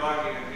joining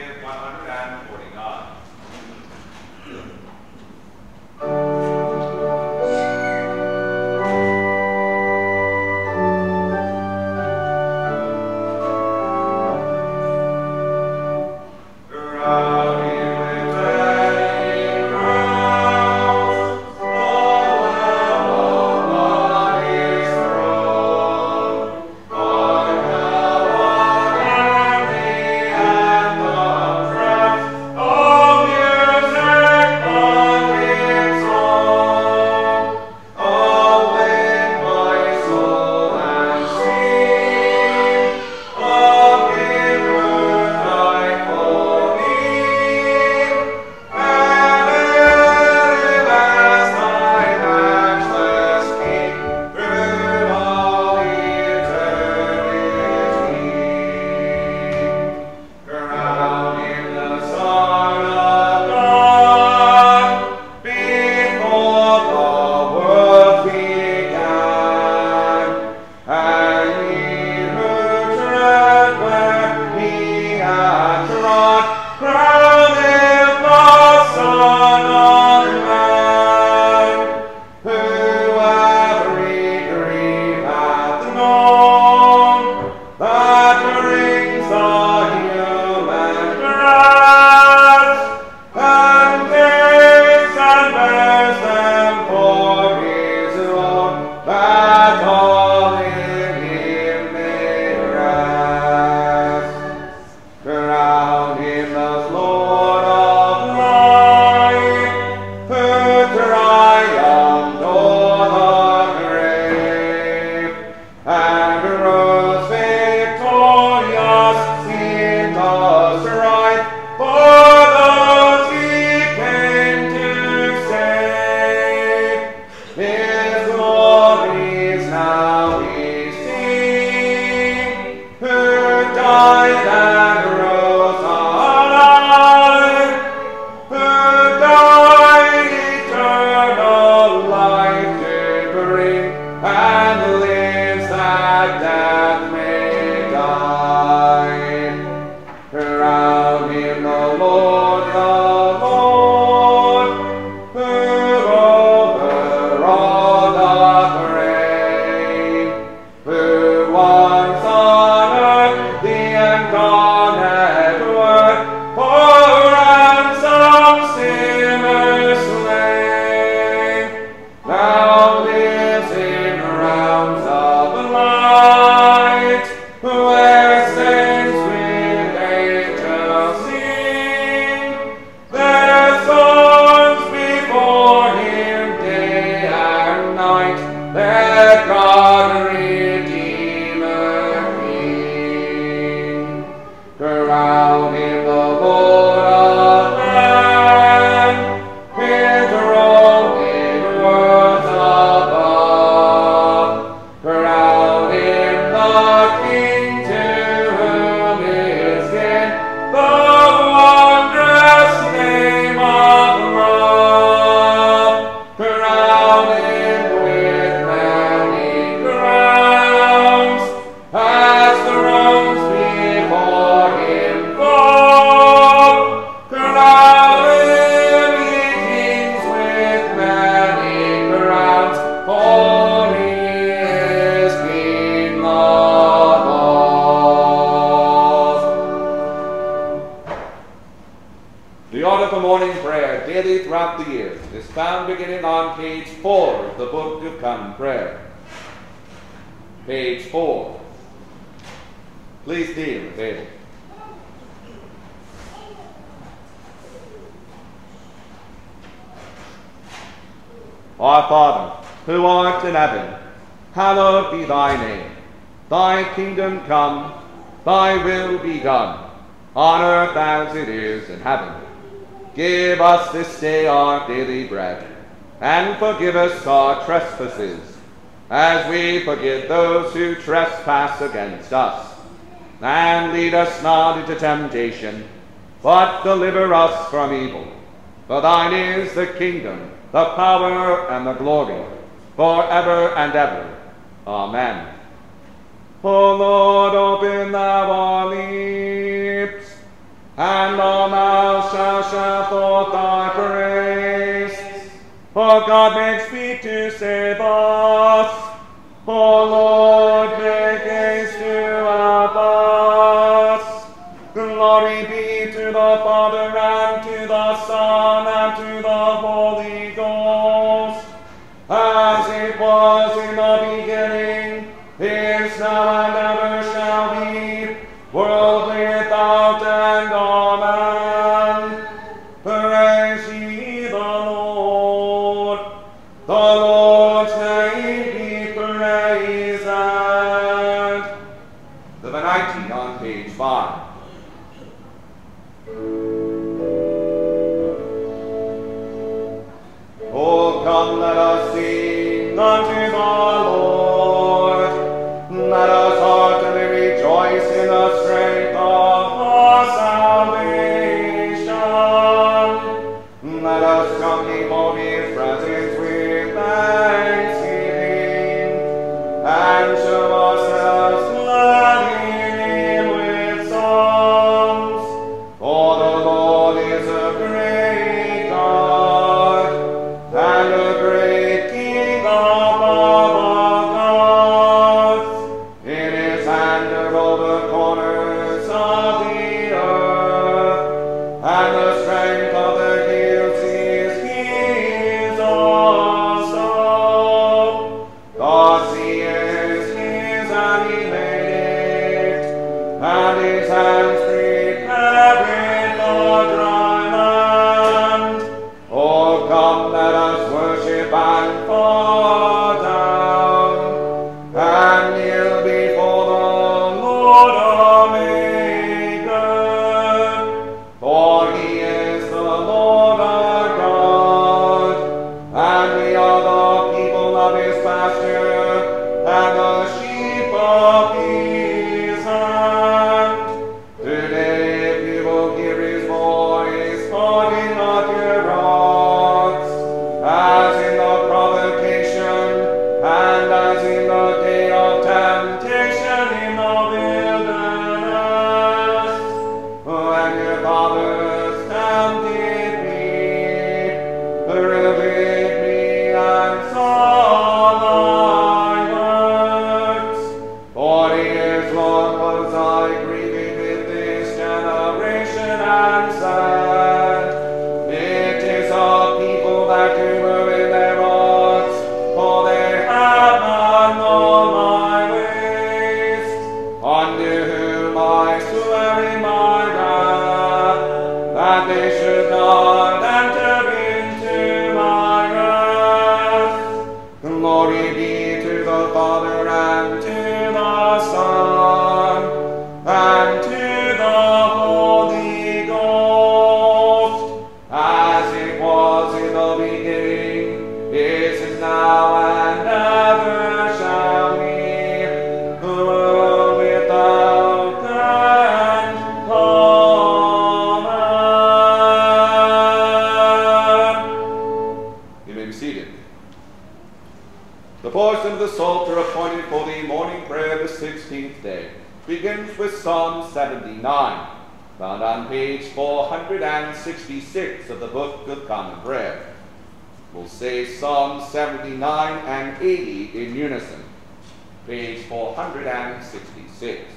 forgive us our trespasses, as we forgive those who trespass against us. And lead us not into temptation, but deliver us from evil. For thine is the kingdom, the power, and the glory, forever and ever. Amen. O Lord, open thou our lips, and our mouths shall shout forth thy praise. For God makes speed to save us. O Lord, begins with Psalm 79, found on page 466 of the Book of Common Prayer. We'll say Psalm 79 and 80 in unison. Page 466.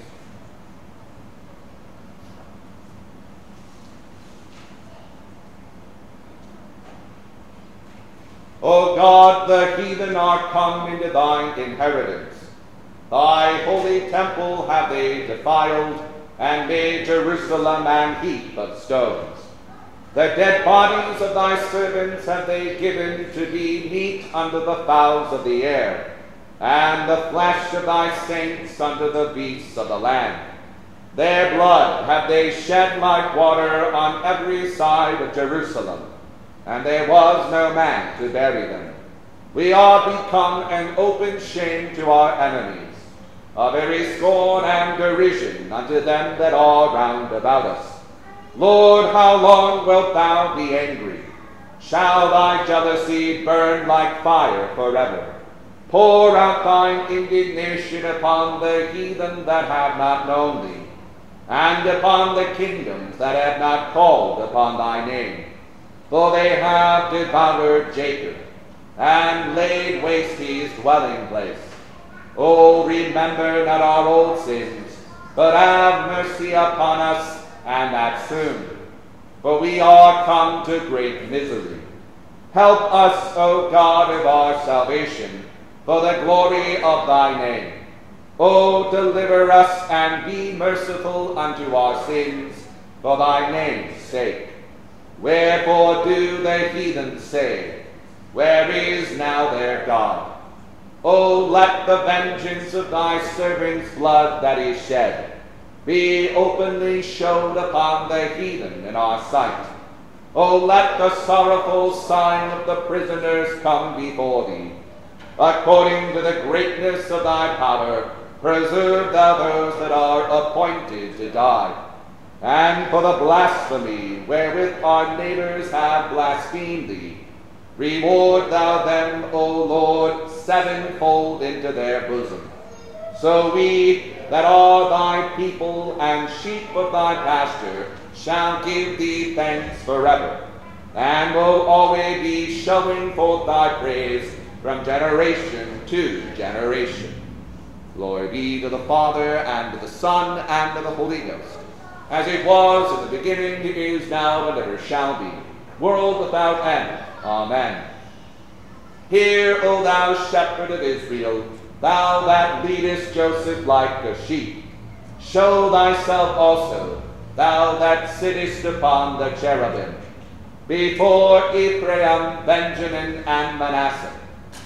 O God, the heathen are come into thine inheritance. Thy holy temple have they defiled, and made Jerusalem an heap of stones. The dead bodies of thy servants have they given to be meat under the fowls of the air, and the flesh of thy saints under the beasts of the land. Their blood have they shed like water on every side of Jerusalem, and there was no man to bury them. We are become an open shame to our enemies, a very scorn and derision unto them that are round about us. Lord, how long wilt thou be angry? Shall thy jealousy burn like fire forever? Pour out thine indignation upon the heathen that have not known thee. and upon the kingdoms that have not called upon thy name. For they have devoured Jacob, and laid waste his dwelling place. O remember not our old sins, but have mercy upon us, and that soon. For we are come to great misery. Help us, O God of our salvation, for the glory of thy name. O deliver us, and be merciful unto our sins, for thy name's sake. Wherefore do the heathen say, Where is now their God? O let the vengeance of thy servant's blood that is shed be openly showed upon the heathen in our sight. O let the sorrowful sign of the prisoners come before thee. According to the greatness of thy power, preserve thou those that are appointed to die. And for the blasphemy wherewith our neighbors have blasphemed thee, reward thou them, O Lord, sevenfold into their bosom. So we that are thy people and sheep of thy pasture shall give thee thanks forever, and will always be showing forth thy praise from generation to generation. Glory be to the Father, and to the Son, and to the Holy Ghost, as it was in the beginning, is now, and ever shall be, world without end. Amen. Hear, O thou shepherd of Israel, thou that leadest Joseph like a sheep. Show thyself also, thou that sittest upon the cherubim, before Ephraim, Benjamin, and Manasseh.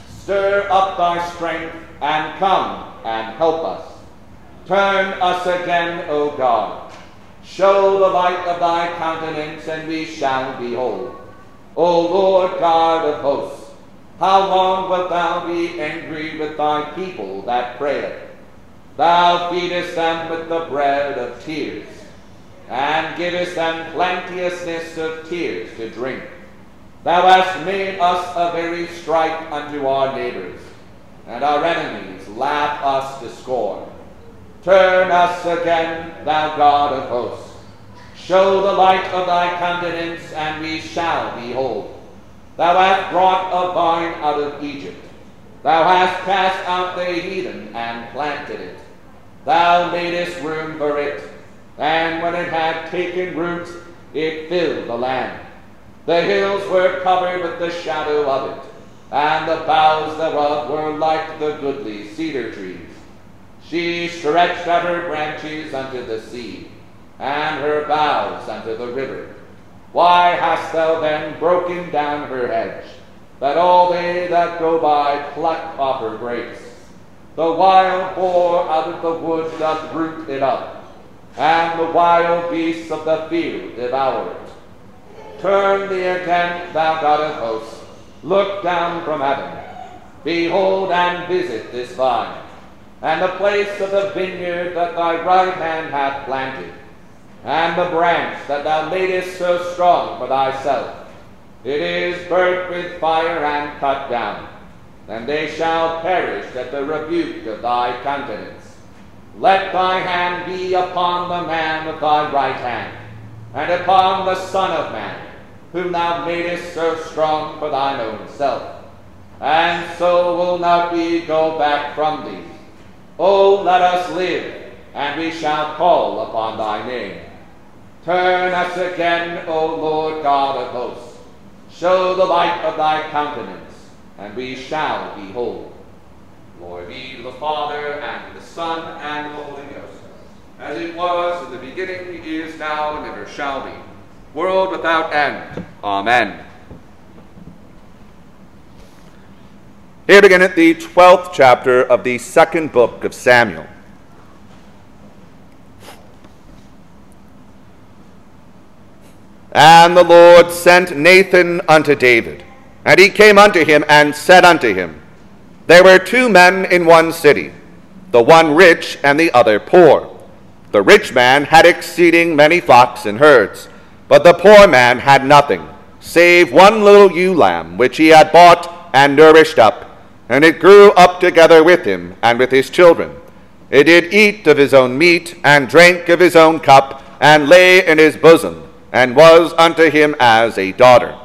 Stir up thy strength, and come and help us. Turn us again, O God. Show the light of thy countenance, and we shall behold. O Lord God of hosts, how long wilt thou be angry with thy people that prayeth? Thou feedest them with the bread of tears, and givest them plenteousness of tears to drink. Thou hast made us a very strife unto our neighbors, and our enemies laugh us to scorn. Turn us again, thou God of hosts. Show the light of thy countenance, and we shall behold. Thou hast brought a vine out of Egypt. Thou hast cast out the heathen and planted it. Thou madest room for it, and when it had taken root, it filled the land. The hills were covered with the shadow of it, and the boughs thereof were like the goodly cedar trees. She stretched out her branches unto the sea, and her boughs unto the river. Why hast thou then broken down her hedge, that all they that go by pluck off her grapes? The wild boar out of the wood doth root it up, and the wild beasts of the field devour it. Turn thee again, thou God of hosts, look down from heaven. Behold and visit this vine, and the place of the vineyard that thy right hand hath planted and the branch that thou madest so strong for thyself. It is burnt with fire and cut down, and they shall perish at the rebuke of thy countenance. Let thy hand be upon the man of thy right hand, and upon the Son of Man, whom thou madest so strong for thine own self. And so will not we go back from thee. O let us live, and we shall call upon thy name. Turn us again, O Lord God of hosts. Show the light of thy countenance, and we shall behold. Glory be to the Father, and the Son, and the Holy Ghost, as it was in the beginning, is now, and ever shall be, world without end. Amen. Here beginneth the twelfth chapter of the second book of Samuel. And the Lord sent Nathan unto David. And he came unto him and said unto him, There were two men in one city, the one rich and the other poor. The rich man had exceeding many flocks and herds, but the poor man had nothing, save one little ewe lamb, which he had bought and nourished up, and it grew up together with him and with his children. It did eat of his own meat, and drank of his own cup, and lay in his bosom, and was unto him as a daughter.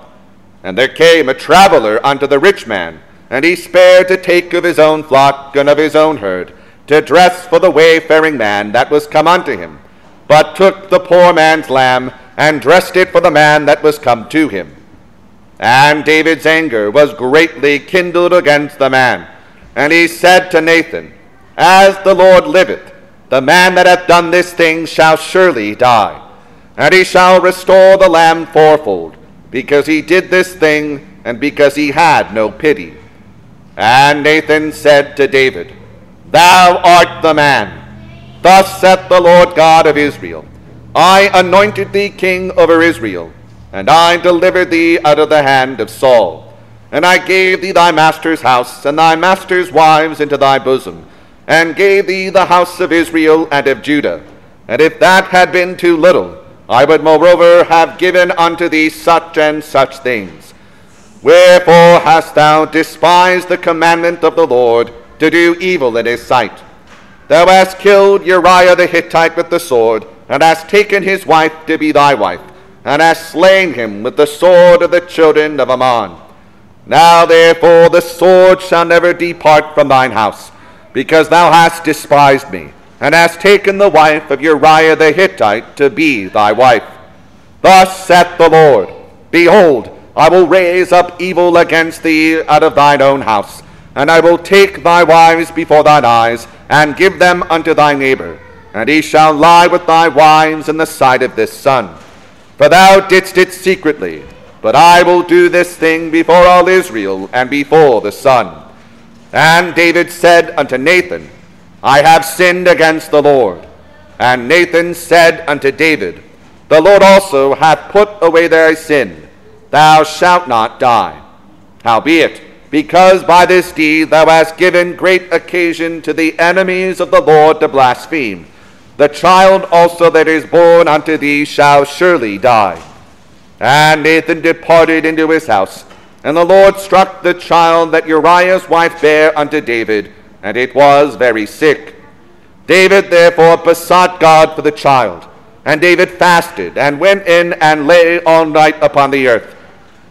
And there came a traveler unto the rich man, and he spared to take of his own flock and of his own herd, to dress for the wayfaring man that was come unto him, but took the poor man's lamb, and dressed it for the man that was come to him. And David's anger was greatly kindled against the man. And he said to Nathan, As the Lord liveth, the man that hath done this thing shall surely die. And he shall restore the lamb fourfold, because he did this thing, and because he had no pity. And Nathan said to David, Thou art the man. Thus saith the Lord God of Israel I anointed thee king over Israel, and I delivered thee out of the hand of Saul. And I gave thee thy master's house, and thy master's wives into thy bosom, and gave thee the house of Israel and of Judah. And if that had been too little, I would moreover have given unto thee such and such things. Wherefore hast thou despised the commandment of the Lord to do evil in his sight? Thou hast killed Uriah the Hittite with the sword, and hast taken his wife to be thy wife, and hast slain him with the sword of the children of Ammon. Now therefore the sword shall never depart from thine house, because thou hast despised me, and hast taken the wife of Uriah the Hittite to be thy wife. Thus saith the Lord, Behold, I will raise up evil against thee out of thine own house, and I will take thy wives before thine eyes, and give them unto thy neighbor, and he shall lie with thy wives in the sight of this sun. For thou didst it secretly, but I will do this thing before all Israel and before the sun. And David said unto Nathan, I have sinned against the Lord. And Nathan said unto David, The Lord also hath put away thy sin. Thou shalt not die. Howbeit, because by this deed thou hast given great occasion to the enemies of the Lord to blaspheme, the child also that is born unto thee shall surely die. And Nathan departed into his house, and the Lord struck the child that Uriah's wife bare unto David, and it was very sick. David therefore besought God for the child, and David fasted, and went in and lay all night upon the earth.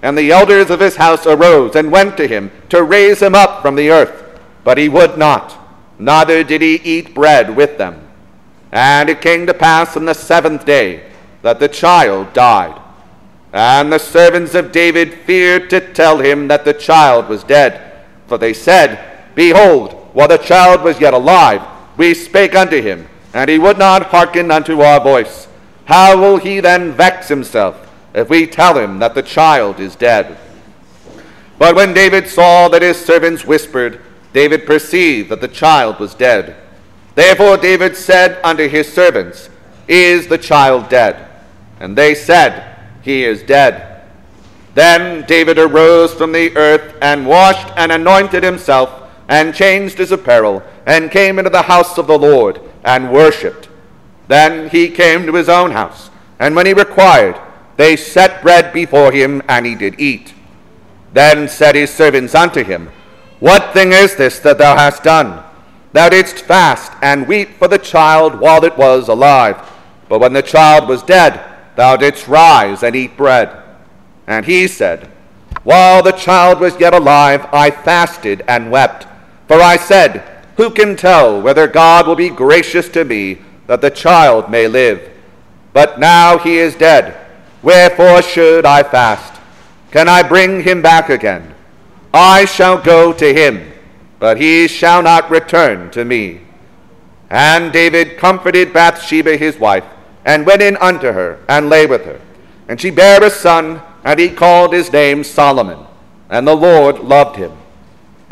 And the elders of his house arose and went to him to raise him up from the earth. But he would not, neither did he eat bread with them. And it came to pass on the seventh day that the child died. And the servants of David feared to tell him that the child was dead. For they said, Behold, while the child was yet alive, we spake unto him, and he would not hearken unto our voice. How will he then vex himself if we tell him that the child is dead? But when David saw that his servants whispered, David perceived that the child was dead. Therefore David said unto his servants, Is the child dead? And they said, He is dead. Then David arose from the earth and washed and anointed himself and changed his apparel and came into the house of the Lord and worshipped. Then he came to his own house, and when he required, they set bread before him, and he did eat. Then said his servants unto him, What thing is this that thou hast done? Thou didst fast and weep for the child while it was alive. But when the child was dead, thou didst rise and eat bread. And he said, While the child was yet alive, I fasted and wept. For I said, Who can tell whether God will be gracious to me that the child may live? But now he is dead. Wherefore should I fast? Can I bring him back again? I shall go to him, but he shall not return to me. And David comforted Bathsheba his wife, and went in unto her, and lay with her. And she bare a son, and he called his name Solomon. And the Lord loved him.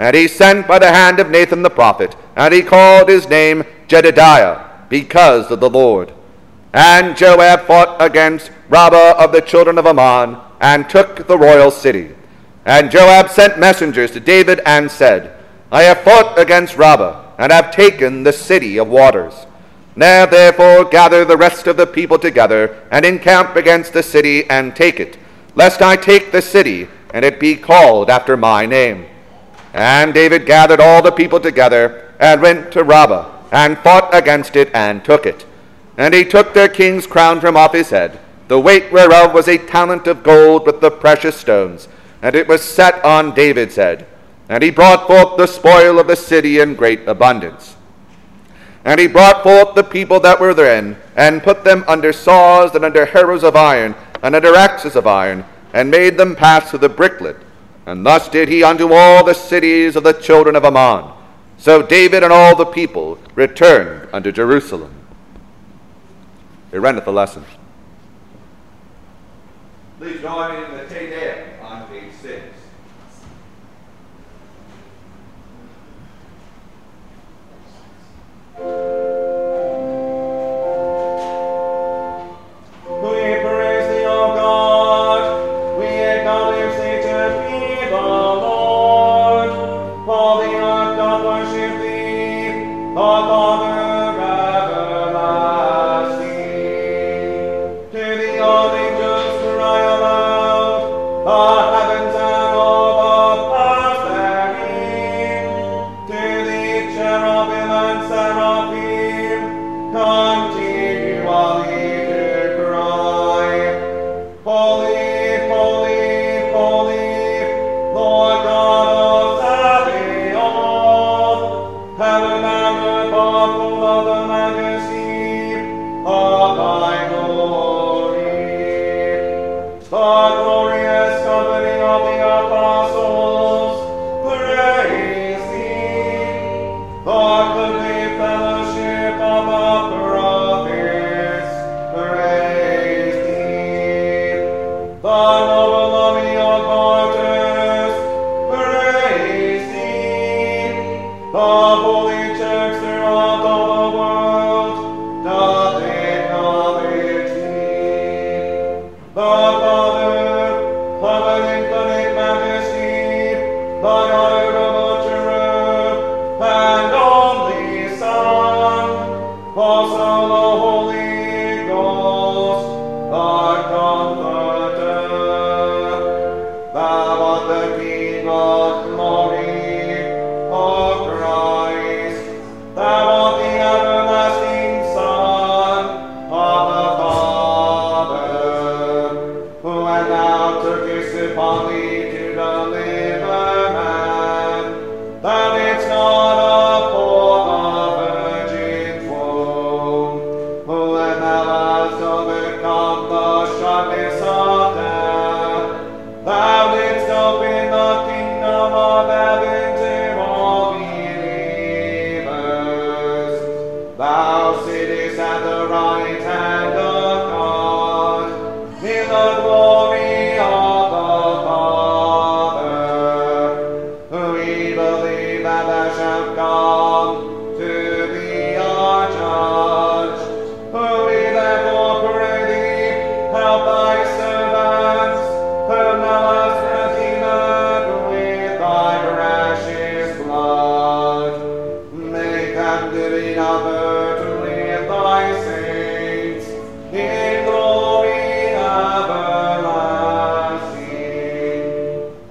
And he sent by the hand of Nathan the prophet, and he called his name Jedidiah, because of the Lord. And Joab fought against Rabbah of the children of Ammon, and took the royal city. And Joab sent messengers to David and said, I have fought against Rabbah, and have taken the city of waters. Now therefore gather the rest of the people together, and encamp against the city, and take it, lest I take the city, and it be called after my name. And David gathered all the people together and went to Rabbah and fought against it and took it. And he took their king's crown from off his head, the weight whereof was a talent of gold with the precious stones, and it was set on David's head. And he brought forth the spoil of the city in great abundance. And he brought forth the people that were therein, and put them under saws and under harrows of iron, and under axes of iron, and made them pass through the bricklet and thus did he unto all the cities of the children of Ammon. So David and all the people returned unto Jerusalem. He rendeth the lesson. Please join in the Te Deum.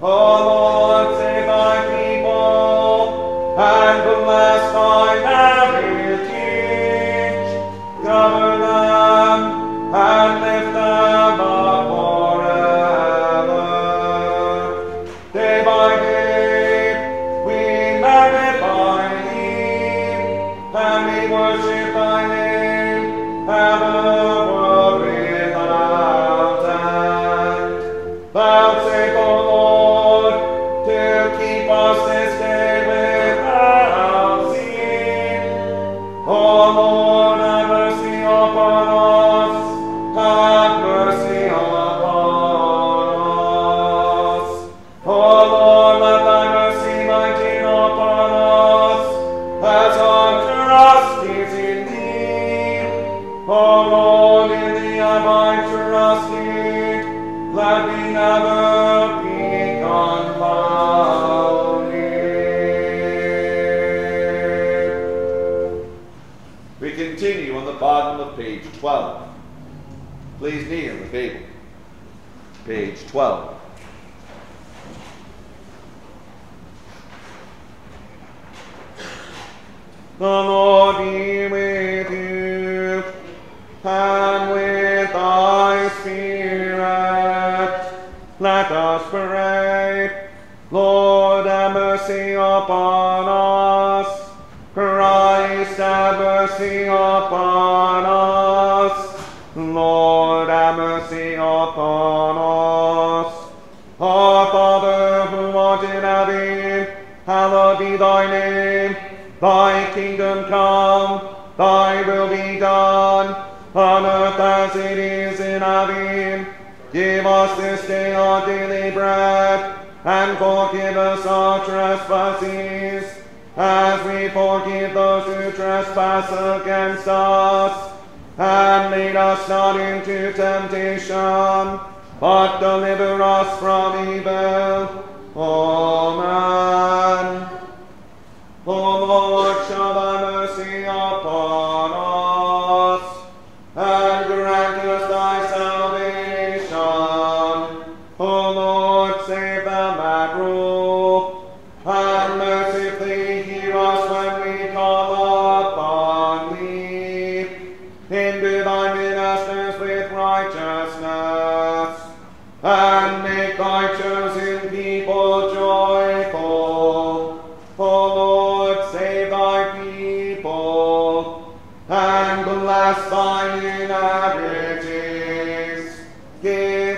Oh,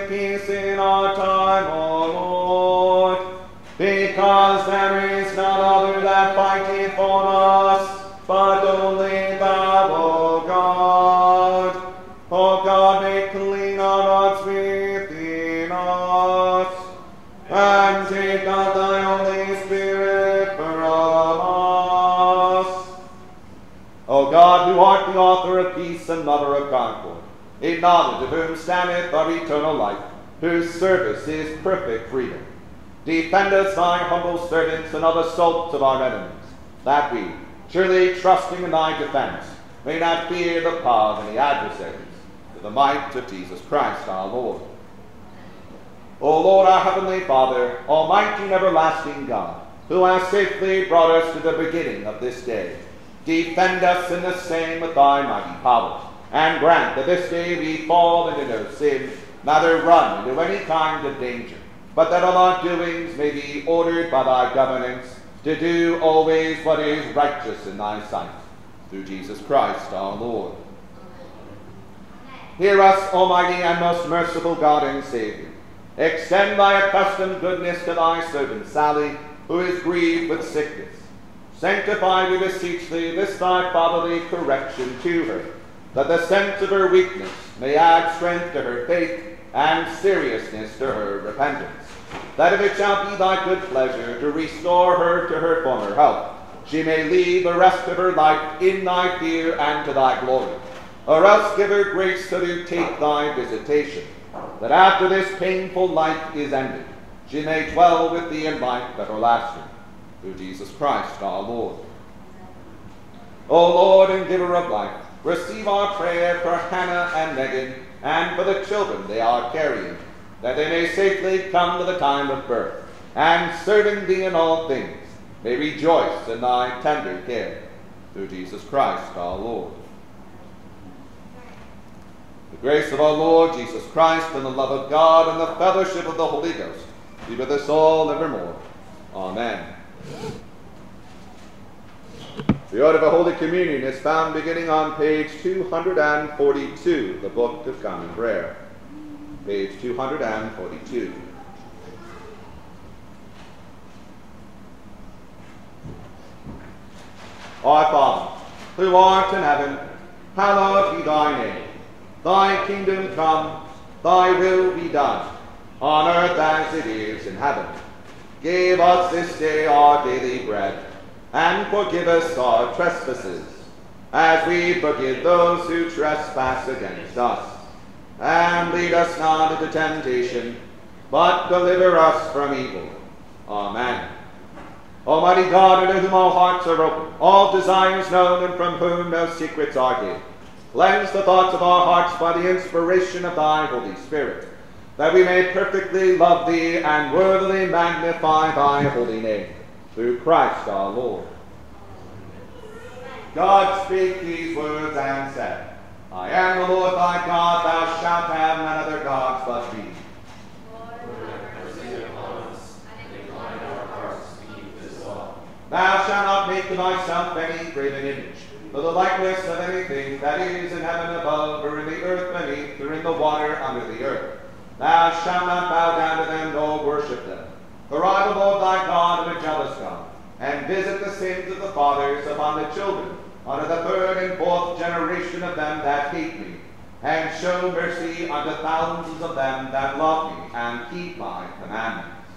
Peace in our time, O Lord, because there is none other that fighteth for us, but only thou, O God. O God, make clean our hearts within us, and take not thy Holy Spirit from us. O God, who art the author of peace and lover of concord, in knowledge of whom standeth our eternal life, whose service is perfect freedom, defend us, thy humble servants, and of assaults of our enemies, that we, surely trusting in thy defense, may not fear the power of any adversaries, to the might of Jesus Christ our Lord. O Lord, our heavenly Father, almighty and everlasting God, who hast safely brought us to the beginning of this day, defend us in the same with thy mighty power, and grant that this day we fall into no sin, neither run into any kind of danger, but that all our doings may be ordered by thy governance, to do always what is righteous in thy sight, through Jesus Christ our Lord. Hear us, Almighty and most merciful God and Savior. Extend thy accustomed goodness to thy servant Sally, who is grieved with sickness. Sanctify, we beseech thee, this thy fatherly correction to her, that the sense of her weakness may add strength to her faith and seriousness to her repentance. That if it shall be thy good pleasure to restore her to her former health, she may lead the rest of her life in thy fear and to thy glory. Or else give her grace to take thy visitation, that after this painful life is ended, she may dwell with thee in life everlasting. Through Jesus Christ our Lord. O Lord and giver of life, receive our prayer for Hannah and Megan and for the children they are carrying, that they may safely come to the time of birth, and serving thee in all things, may rejoice in thy tender care. Through Jesus Christ our Lord. The grace of our Lord Jesus Christ and the love of God and the fellowship of the Holy Ghost be with us all evermore. Amen. The order of Holy Communion is found beginning on page 242, the Book of Common Prayer. Page 242. Our Father, who art in heaven, hallowed be thy name. Thy kingdom come, thy will be done, on earth as it is in heaven. Give us this day our daily bread, and forgive us our trespasses, as we forgive those who trespass against us. And lead us not into temptation, but deliver us from evil. Amen. Almighty God, unto whom all hearts are open, all desires known, and from whom no secrets are hid, cleanse the thoughts of our hearts by the inspiration of thy Holy Spirit, that we may perfectly love thee and worthily magnify thy holy name, through Christ our Lord. God spake these words and said, I am the Lord thy God, thou shalt have none other gods but me. Thou shalt not make to thyself any graven image, nor the likeness of anything that is in heaven above, or in the earth beneath, or in the water under the earth. Thou shalt not bow down to them nor worship them. I, the Lord thy God, am a jealous God, and visit the sins of the fathers upon the children, unto the third and fourth generation of them that hate me, and show mercy unto thousands of them that love me and keep my commandments.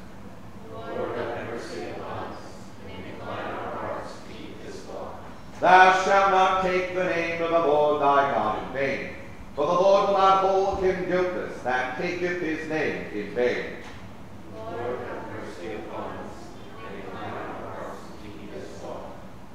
Lord, have mercy upon us, and incline our hearts to keep this law. Thou shalt not take the name of the Lord thy God in vain, for the Lord will not hold him guiltless that taketh his name in vain. Lord,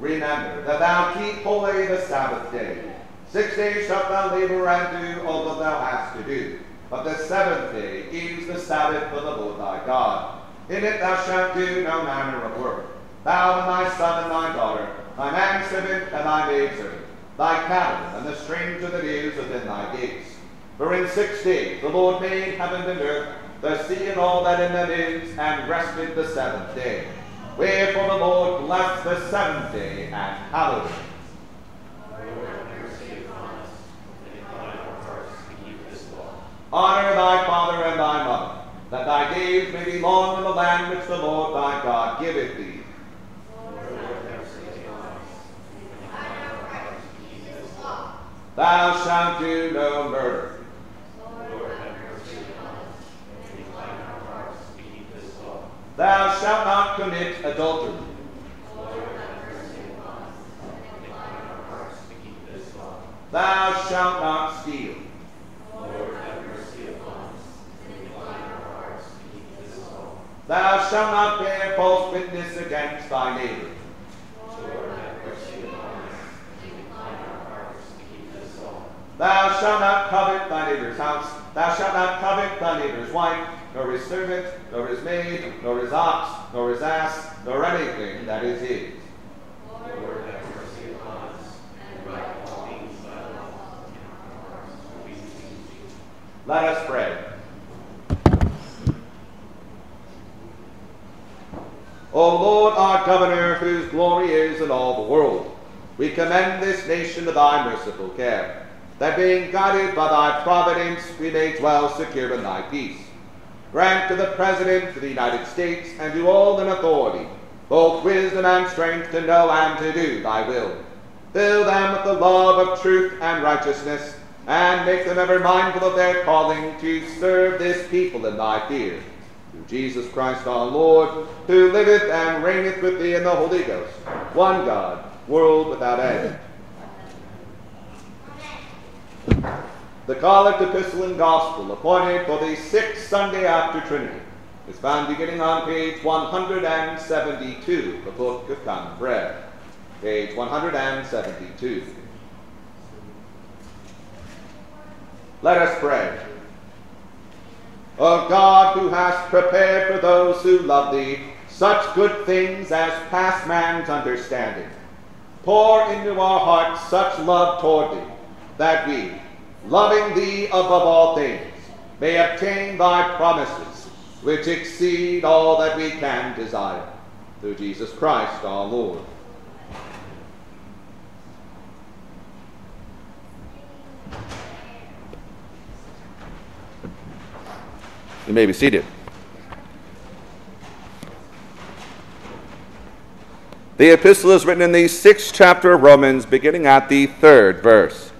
Remember that thou keep holy the Sabbath day. Six days shalt thou labor and do all that thou hast to do. But the seventh day is the Sabbath for the Lord thy God. In it thou shalt do no manner of work. Thou and thy son and thy daughter, thy manservant and thy maidservant, thy cattle and the stranger that is within thy gates. For in six days the Lord made heaven and earth, the sea and all that in them is, and rested the seventh day. Wherefore the Lord blessed the seventh day and hallowed it. Honor thy father and thy mother, that thy days may be long in the land which the Lord thy God giveth thee. Thou shalt do no murder. Lord, have mercy upon us, and incline our hearts to keep this law. Thou shalt not commit adultery. Thou shalt not steal. Thou shalt not bear false witness against thy neighbor. Lord, have mercy upon us, and incline our hearts to keep this law. Thou shalt not covet thy neighbor's house. Thou shalt not covet thy neighbor's wife, nor his servant, nor his maid, nor his ox, nor his ass, nor anything that is his. Lord, have mercy upon us, and write all things. Let us pray. O Lord, our governor, whose glory is in all the world, we commend this nation to thy merciful care, that being guided by thy providence, we may dwell secure in thy peace. Grant to the President of the United States and to all in authority both wisdom and strength to know and to do thy will. Fill them with the love of truth and righteousness, and make them ever mindful of their calling to serve this people in thy fear. Through Jesus Christ our Lord, who liveth and reigneth with thee in the Holy Ghost, one God, world without end. The Collect Epistle and Gospel, appointed for the sixth Sunday after Trinity, is found beginning on page 172, of the Book of Common Prayer. Page 172. Let us pray. O God, who hast prepared for those who love thee such good things as pass man's understanding, pour into our hearts such love toward thee, that we, loving thee above all things, may obtain thy promises, which exceed all that we can desire. Through Jesus Christ our Lord. You may be seated. The epistle is written in the sixth chapter of Romans, beginning at the third verse.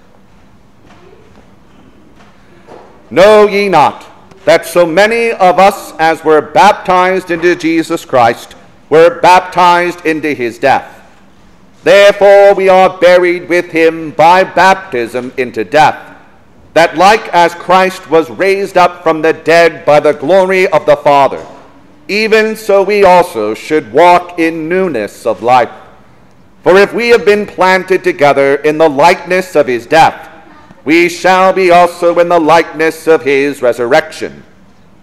Know ye not that so many of us as were baptized into Jesus Christ were baptized into his death? Therefore we are buried with him by baptism into death, that like as Christ was raised up from the dead by the glory of the Father, even so we also should walk in newness of life. For if we have been planted together in the likeness of his death, we shall be also in the likeness of his resurrection.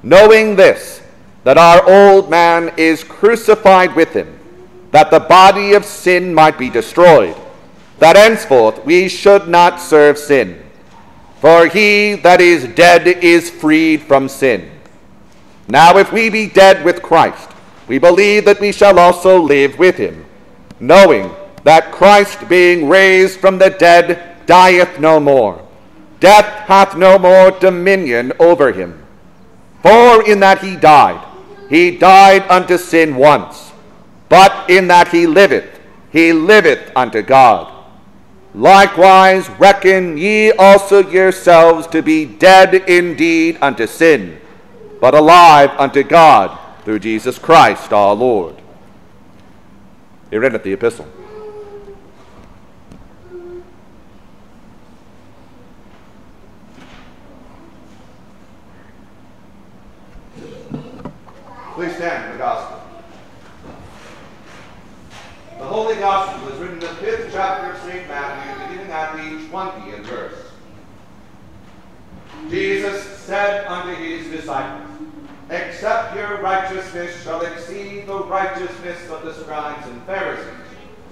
Knowing this, that our old man is crucified with him, that the body of sin might be destroyed, that henceforth we should not serve sin. For he that is dead is freed from sin. Now, if we be dead with Christ, we believe that we shall also live with him, knowing that Christ, being raised from the dead, dieth no more. Death hath no more dominion over him. For in that he died, he died unto sin once, but in that he liveth, he liveth unto God. Likewise reckon ye also yourselves to be dead indeed unto sin, but alive unto God through Jesus Christ our Lord. He read the epistle. Please stand for the gospel. The Holy Gospel is written in the fifth chapter of St. Matthew, beginning at the 20th verse. Jesus said unto his disciples, Except your righteousness shall exceed the righteousness of the scribes and Pharisees,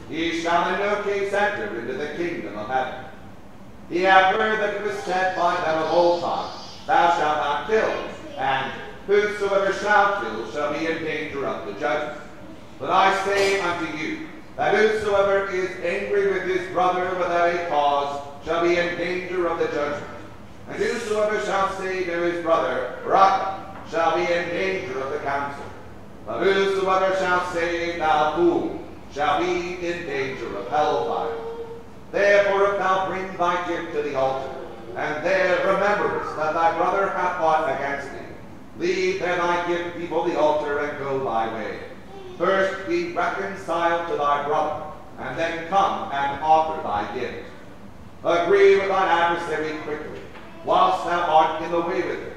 ye shall in no case enter into the kingdom of heaven. Ye have heard that it was said by them of old time, Thou shalt not kill, and whosoever shall kill shall be in danger of the judgment. But I say unto you, that whosoever is angry with his brother without a cause shall be in danger of the judgment. And whosoever shall say to his brother, Raca, shall be in danger of the council. But whosoever shall say, Thou fool, shall be in danger of hellfire. Therefore, if thou bring thy gift to the altar, and there rememberest that thy brother hath fought against thee, leave then thy gift before the altar and go thy way. First be reconciled to thy brother, and then come and offer thy gift. Agree with thine adversary quickly, whilst thou art in the way with him,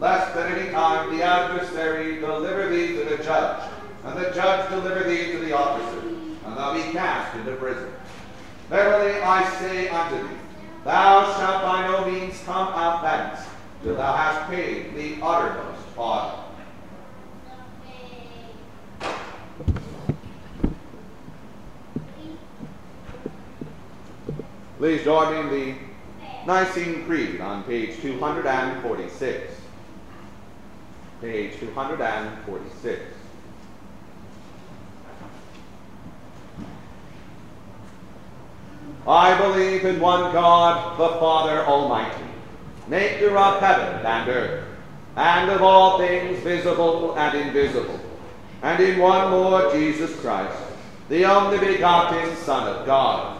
lest at any time the adversary deliver thee to the judge, and the judge deliver thee to the officer, and thou be cast into prison. Verily I say unto thee, thou shalt by no means come out thence, till thou hast paid the uttermost farthing. Please join me in the Nicene Creed on page 246. Page 246. I believe in one God, the Father Almighty, maker of heaven and earth, and of all things visible and invisible, and in one Lord Jesus Christ, the only begotten Son of God,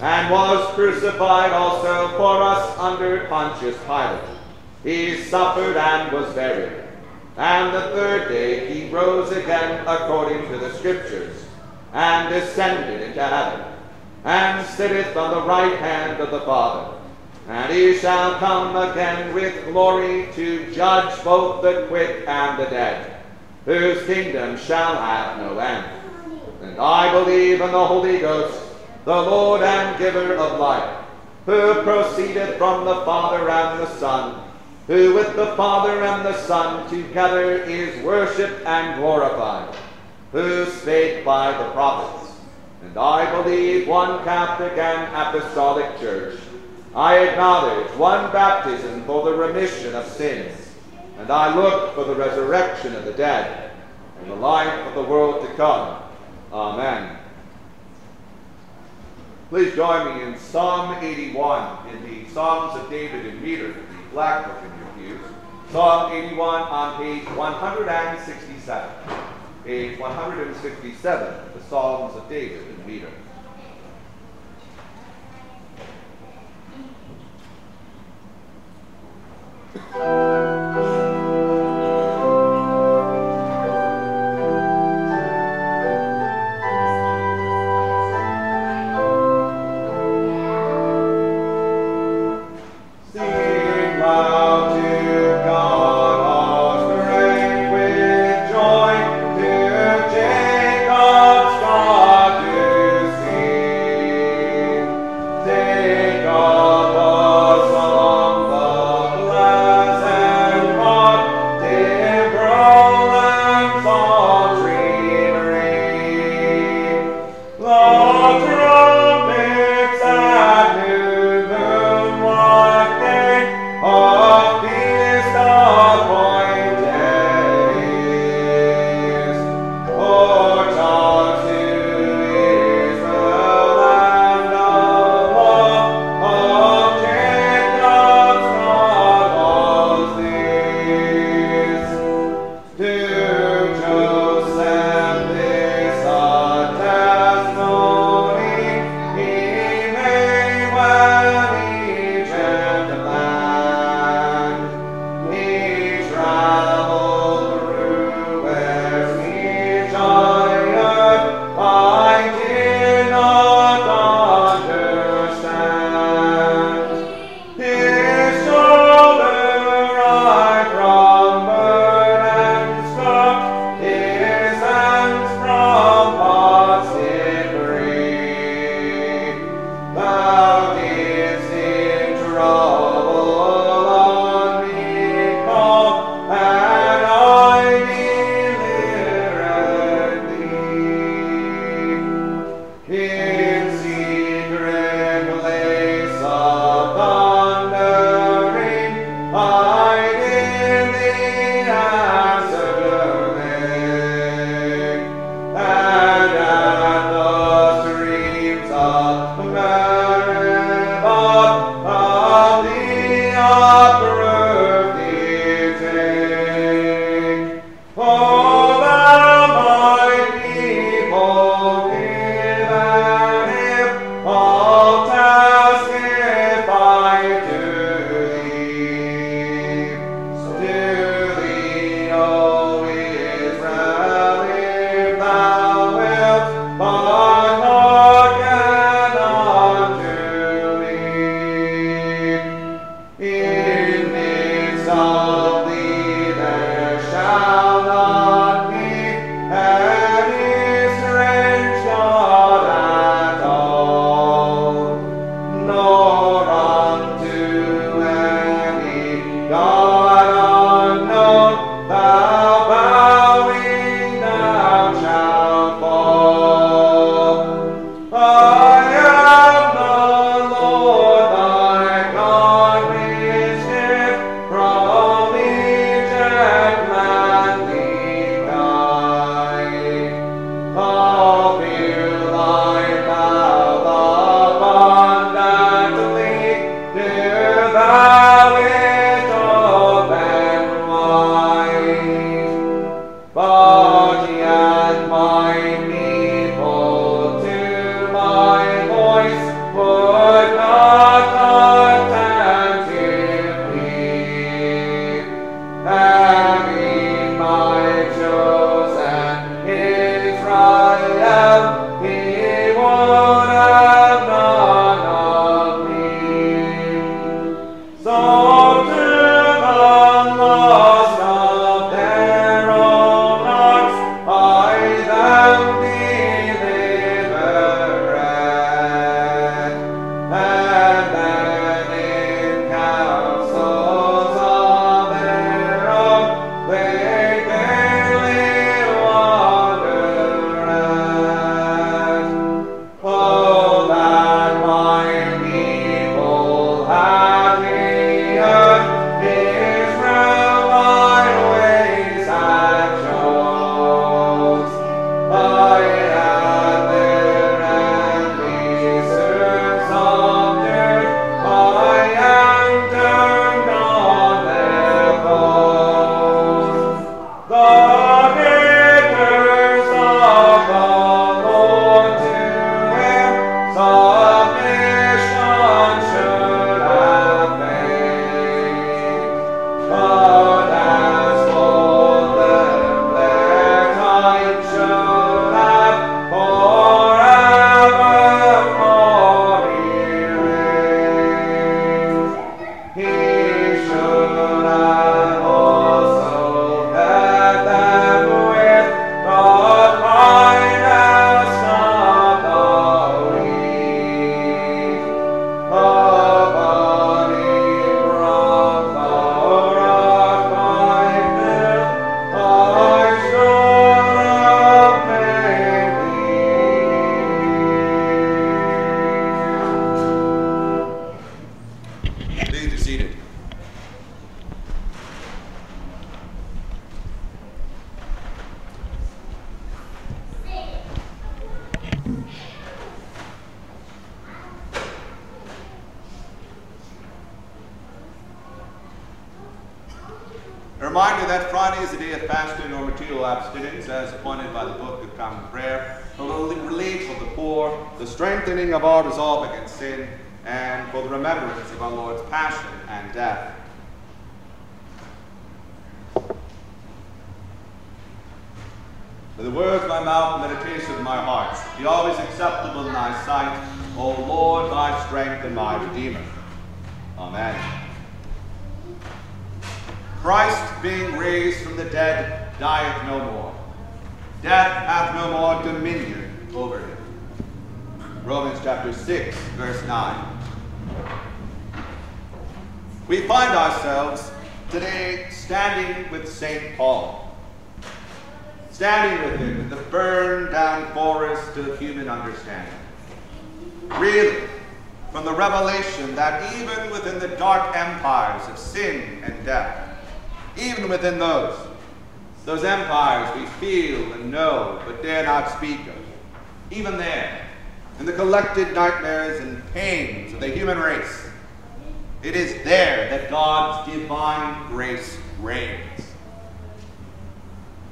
and was crucified also for us under Pontius Pilate. He suffered and was buried. And the third day he rose again according to the Scriptures, and descended into heaven, and sitteth on the right hand of the Father. And he shall come again with glory to judge both the quick and the dead, whose kingdom shall have no end. And I believe in the Holy Ghost, the Lord and giver of life, who proceeded from the Father and the Son, who with the Father and the Son together is worshipped and glorified, who spake by the prophets. And I believe one Catholic and Apostolic Church. I acknowledge one baptism for the remission of sins, and I look for the resurrection of the dead and the life of the world to come. Amen. Please join me in Psalm 81 in the Psalms of David in meter, the black book in your pews. Psalm 81 on page 167. Page 167, the Psalms of David in meter.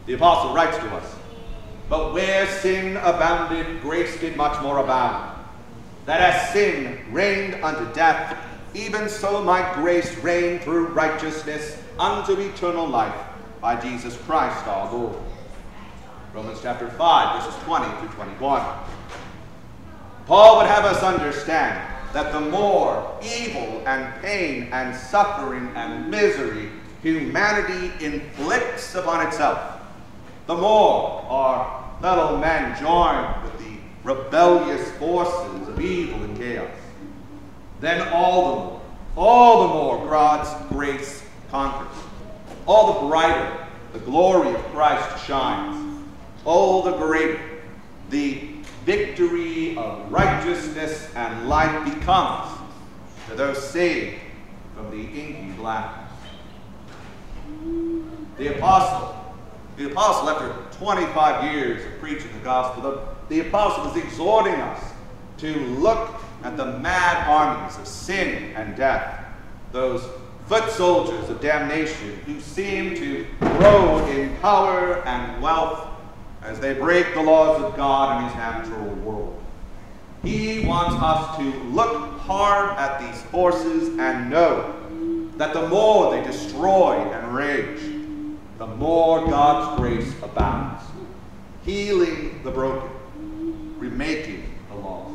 The apostle writes to us, But where sin abounded, grace did much more abound. That as sin reigned unto death, even so might grace reign through righteousness unto eternal life by Jesus Christ our Lord. Romans chapter 5, verses 20 through 21. Paul would have us understand that the more evil and pain and suffering and misery humanity inflicts upon itself, the more our fellow men join with the rebellious forces of evil and chaos. Then all the more, all the more God's grace conquers. All the brighter the glory of Christ shines. All the greater the victory of righteousness and light becomes to those saved from the inky blackness. The apostle the apostle, after 25 years of preaching the gospel, the, the apostle is exhorting us to look at the mad armies of sin and death, those foot soldiers of damnation who seem to grow in power and wealth as they break the laws of God and his natural world. He wants us to look hard at these forces and know that the more they destroy and rage, the more God's grace abounds, healing the broken, remaking the lost.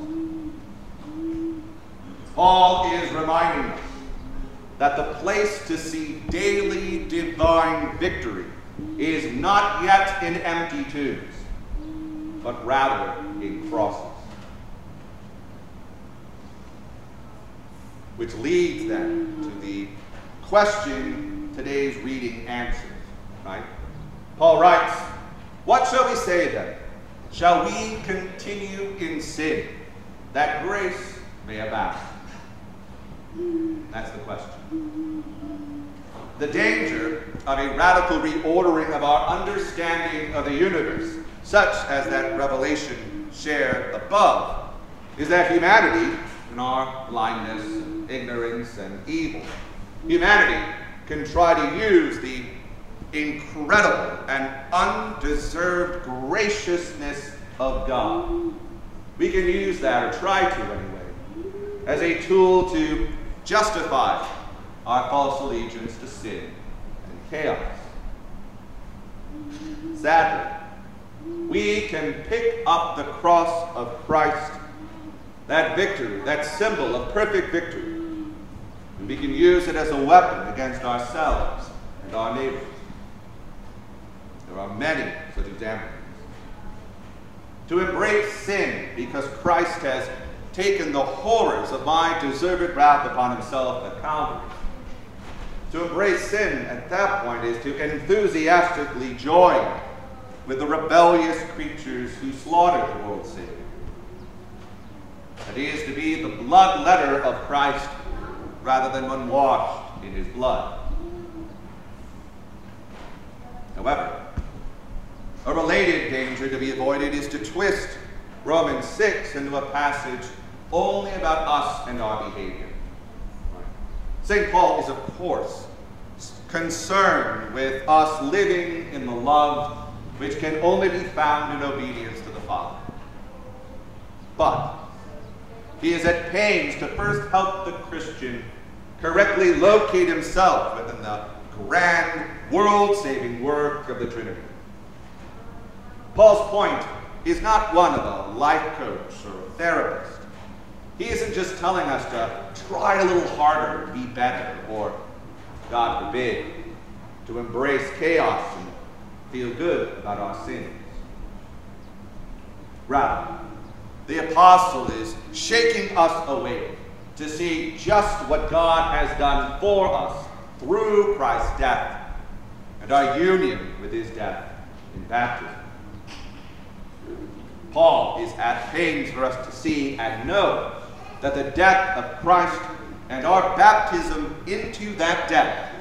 Paul is reminding us that the place to see daily divine victory is not yet in empty tombs, but rather in crosses. Which leads then to the question today's reading answers, right? Paul writes, What shall we say then? Shall we continue in sin that grace may abound? That's the question. The danger of a radical reordering of our understanding of the universe, such as that revelation shared above, is that humanity, in our blindness, ignorance, and evil, humanity can try to use the incredible and undeserved graciousness of God. We can use that, or try to anyway, as a tool to justify our false allegiance to sin and chaos. Sadly, we can pick up the cross of Christ, that victory, that symbol of perfect victory, and we can use it as a weapon against ourselves and our neighbors. There are many such examples. To embrace sin because Christ has taken the horrors of my deserved wrath upon himself at Calvary. To embrace sin at that point is to enthusiastically join with the rebellious creatures who slaughtered the world's Savior. That is to be the blood letter of Christ rather than one washed in his blood. However, a related danger to be avoided is to twist Romans 6 into a passage only about us and our behavior. St. Paul is, of course, concerned with us living in the love which can only be found in obedience to the Father. But he is at pains to first help the Christian correctly locate himself within the grand, world saving work of the Trinity. Paul's point is not one of a life coach or a therapist. He isn't just telling us to try a little harder to be better, or, God forbid, to embrace chaos and feel good about our sins. Rather, the apostle is shaking us awake to see just what God has done for us through Christ's death and our union with his death in baptism. Paul is at pains for us to see and know that the death of Christ and our baptism into that death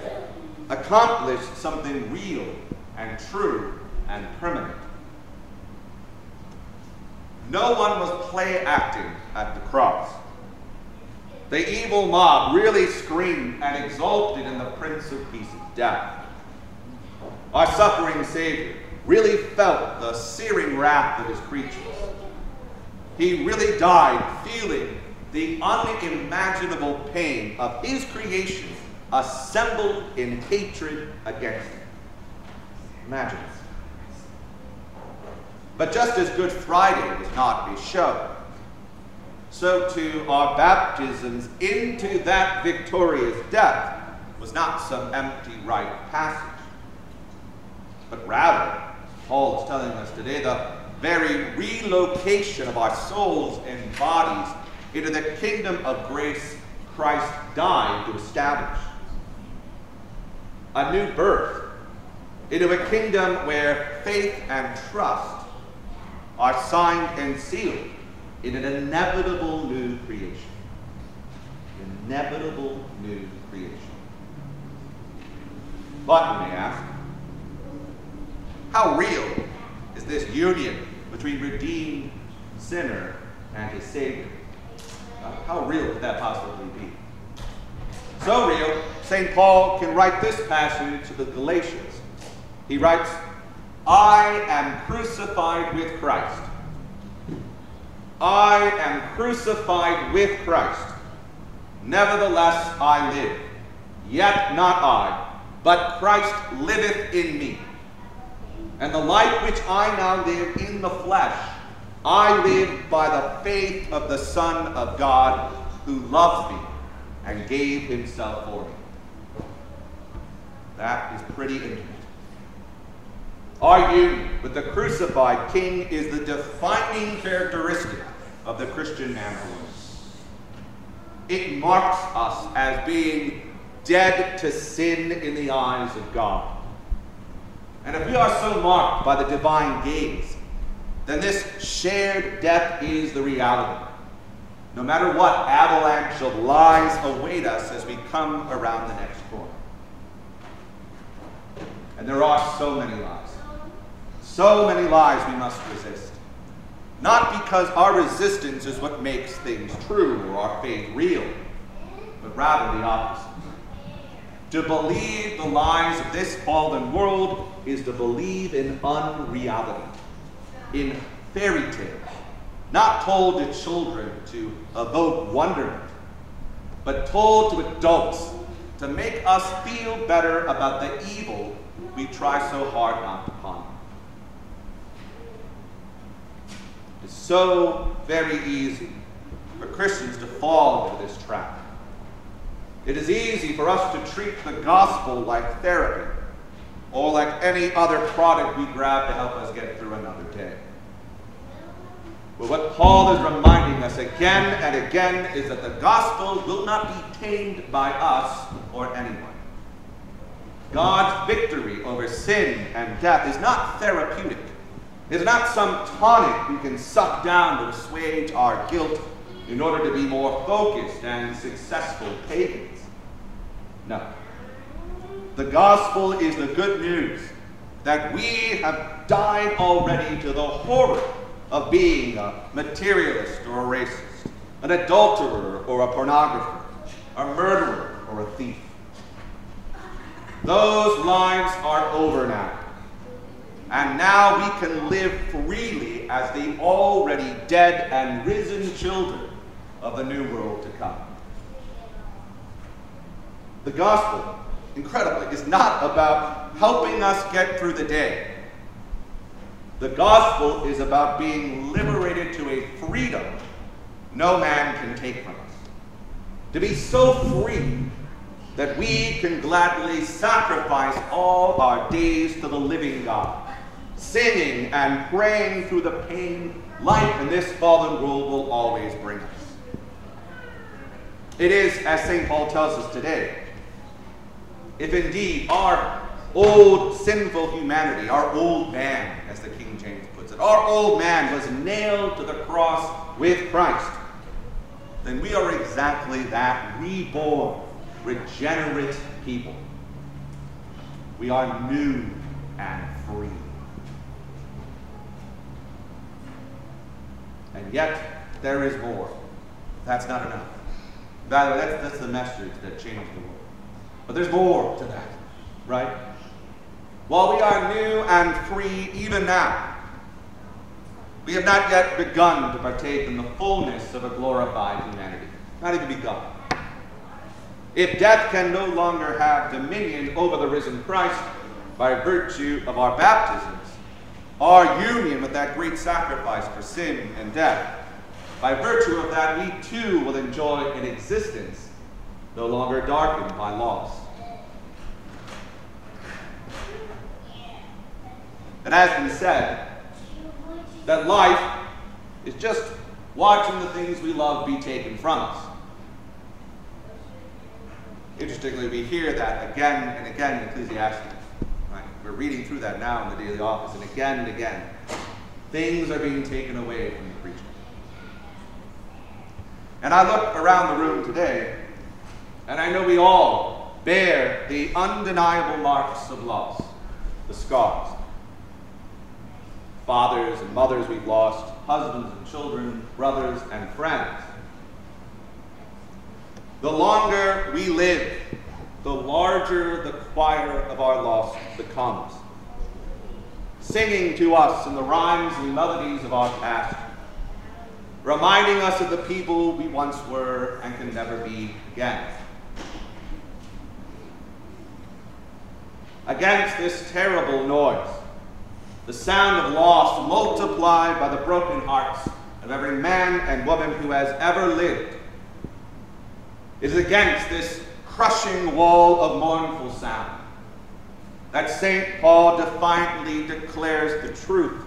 accomplished something real and true and permanent. No one was play acting at the cross. The evil mob really screamed and exulted in the Prince of Peace's death. Our suffering Savior really felt the searing wrath of his creatures. He really died feeling the unimaginable pain of his creation assembled in hatred against him. Imagine this. But just as Good Friday was not a show, so too our baptisms into that victorious death was not some empty rite passage, but rather, Paul is telling us today, the very relocation of our souls and bodies into the kingdom of grace Christ died to establish. A new birth into a kingdom where faith and trust are signed and sealed in an inevitable new creation. Inevitable new creation. But, you may ask, how real is this union between redeemed sinner and his Savior? Uh, how real could that possibly be? So real, St. Paul can write this passage to the Galatians. He writes, I am crucified with Christ. I am crucified with Christ. Nevertheless, I live. Yet not I, but Christ liveth in me. And the life which I now live in the flesh, I live by the faith of the Son of God, who loves me and gave himself for me. That is pretty intimate. Our union with the crucified King is the defining characteristic of the Christian man. It marks us as being dead to sin in the eyes of God. And if we are so marked by the divine gaze, then this shared death is the reality. No matter what avalanche of lies await us as we come around the next corner. And there are so many lies. So many lies we must resist. Not because our resistance is what makes things true or our faith real, but rather the opposite. To believe the lies of this fallen world is to believe in unreality, in fairy tales, not told to children to evoke wonderment, but told to adults to make us feel better about the evil we try so hard not to ponder. It's so very easy for Christians to fall into this trap. It is easy for us to treat the gospel like therapy or like any other product we grab to help us get through another day. But what Paul is reminding us again and again is that the gospel will not be tamed by us or anyone. God's victory over sin and death is not therapeutic. It is not some tonic we can suck down to assuage our guilt in order to be more focused and successful pagans. No. The gospel is the good news that we have died already to the horror of being a materialist or a racist, an adulterer or a pornographer, a murderer or a thief. Those lives are over now. And now we can live freely as the already dead and risen children of the new world to come. The gospel, incredibly, is not about helping us get through the day. The gospel is about being liberated to a freedom no man can take from us. To be so free that we can gladly sacrifice all our days to the living God, singing and praying through the pain life in this fallen world will always bring us. It is, as St. Paul tells us today, if indeed our old sinful humanity, our old man, as the King James puts it, our old man was nailed to the cross with Christ, then we are exactly that reborn, regenerate people. We are new and free. And yet, there is more. That's not enough. By the way, that's, that's the message that changed the world. But there's more to that, right? While we are new and free even now, we have not yet begun to partake in the fullness of a glorified humanity. Not even begun. If death can no longer have dominion over the risen Christ by virtue of our baptisms, our union with that great sacrifice for sin and death, by virtue of that, we too will enjoy an existence no longer darkened by loss. And as we said, that life is just watching the things we love be taken from us. Interestingly, we hear that again and again in Ecclesiastes. We're reading through that now in the daily office, and again and again, things are being taken away from the preacher. And I look around the room today, and I know we all bear the undeniable marks of loss, the scars. Fathers and mothers we've lost, husbands and children, brothers and friends. The longer we live, the larger the choir of our loss becomes, singing to us in the rhymes and melodies of our past, reminding us of the people we once were and can never be again. Against this terrible noise, the sound of loss multiplied by the broken hearts of every man and woman who has ever lived, is against this crushing wall of mournful sound that St. Paul defiantly declares the truth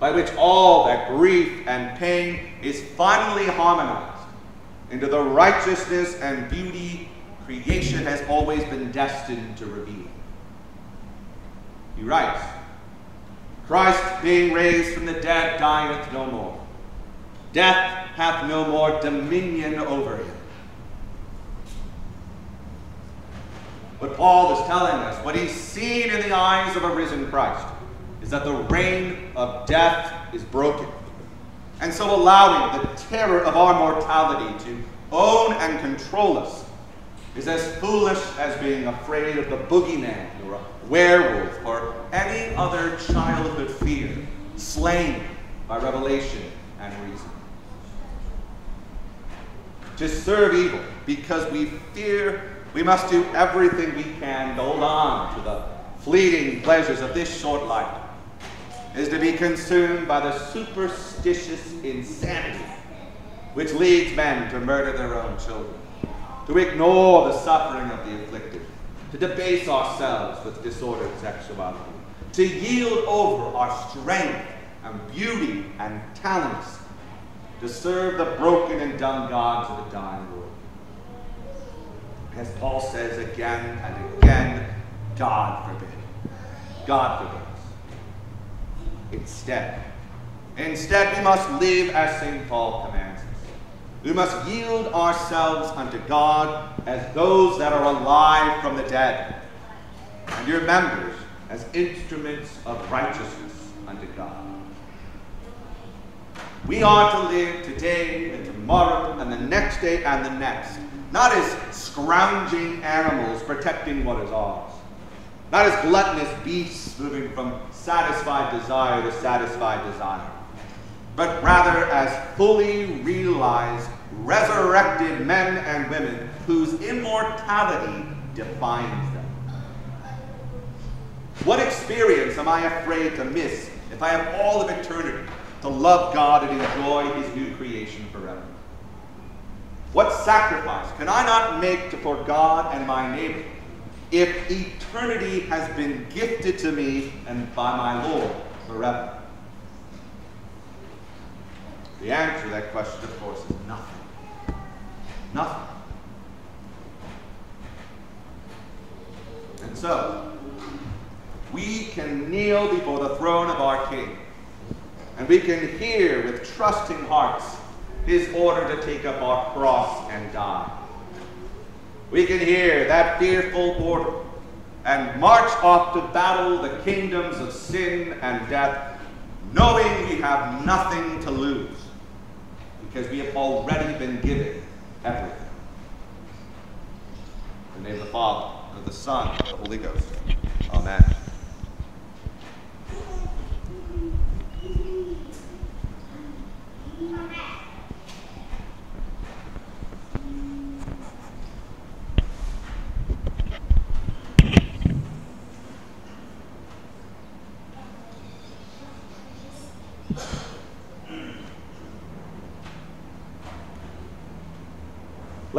by which all that grief and pain is finally harmonized into the righteousness and beauty creation has always been destined to reveal. He writes, Christ being raised from the dead dieth no more. Death hath no more dominion over him. What Paul is telling us, what he's seen in the eyes of a risen Christ, is that the reign of death is broken. And so allowing the terror of our mortality to own and control us is as foolish as being afraid of the boogeyman werewolf or any other childhood fear slain by revelation and reason. To serve evil because we fear we must do everything we can to hold on to the fleeting pleasures of this short life, is to be consumed by the superstitious insanity which leads men to murder their own children, to ignore the suffering of the afflicted, to debase ourselves with disordered sexuality, to yield over our strength and beauty and talents to serve the broken and dumb gods of the dying world. As Paul says again and again, God forbid. God forbid. Instead, instead we must live as St. Paul commands. We must yield ourselves unto God as those that are alive from the dead, and your members as instruments of righteousness unto God. We are to live today and tomorrow and the next day and the next, not as scrounging animals protecting what is ours, not as gluttonous beasts moving from satisfied desire to satisfied desire, but rather as fully realized, resurrected men and women whose immortality defines them. What experience am I afraid to miss if I have all of eternity to love God and enjoy his new creation forever? What sacrifice can I not make for God and my neighbor if eternity has been gifted to me and by my Lord forever? The answer to that question, of course, is nothing. Nothing. And so, we can kneel before the throne of our King, and we can hear with trusting hearts his order to take up our cross and die. We can hear that fearful order and march off to battle the kingdoms of sin and death, knowing we have nothing to lose because we have already been given everything. In the name of the Father, and of the Son, and of the Holy Ghost. Amen.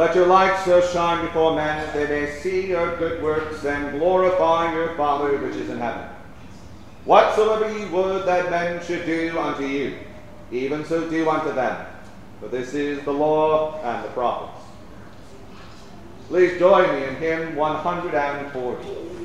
Let your light so shine before men that they may see your good works and glorify your Father which is in heaven. Whatsoever ye would that men should do unto you, even so do unto them. For this is the law and the prophets. Please join me in hymn 140.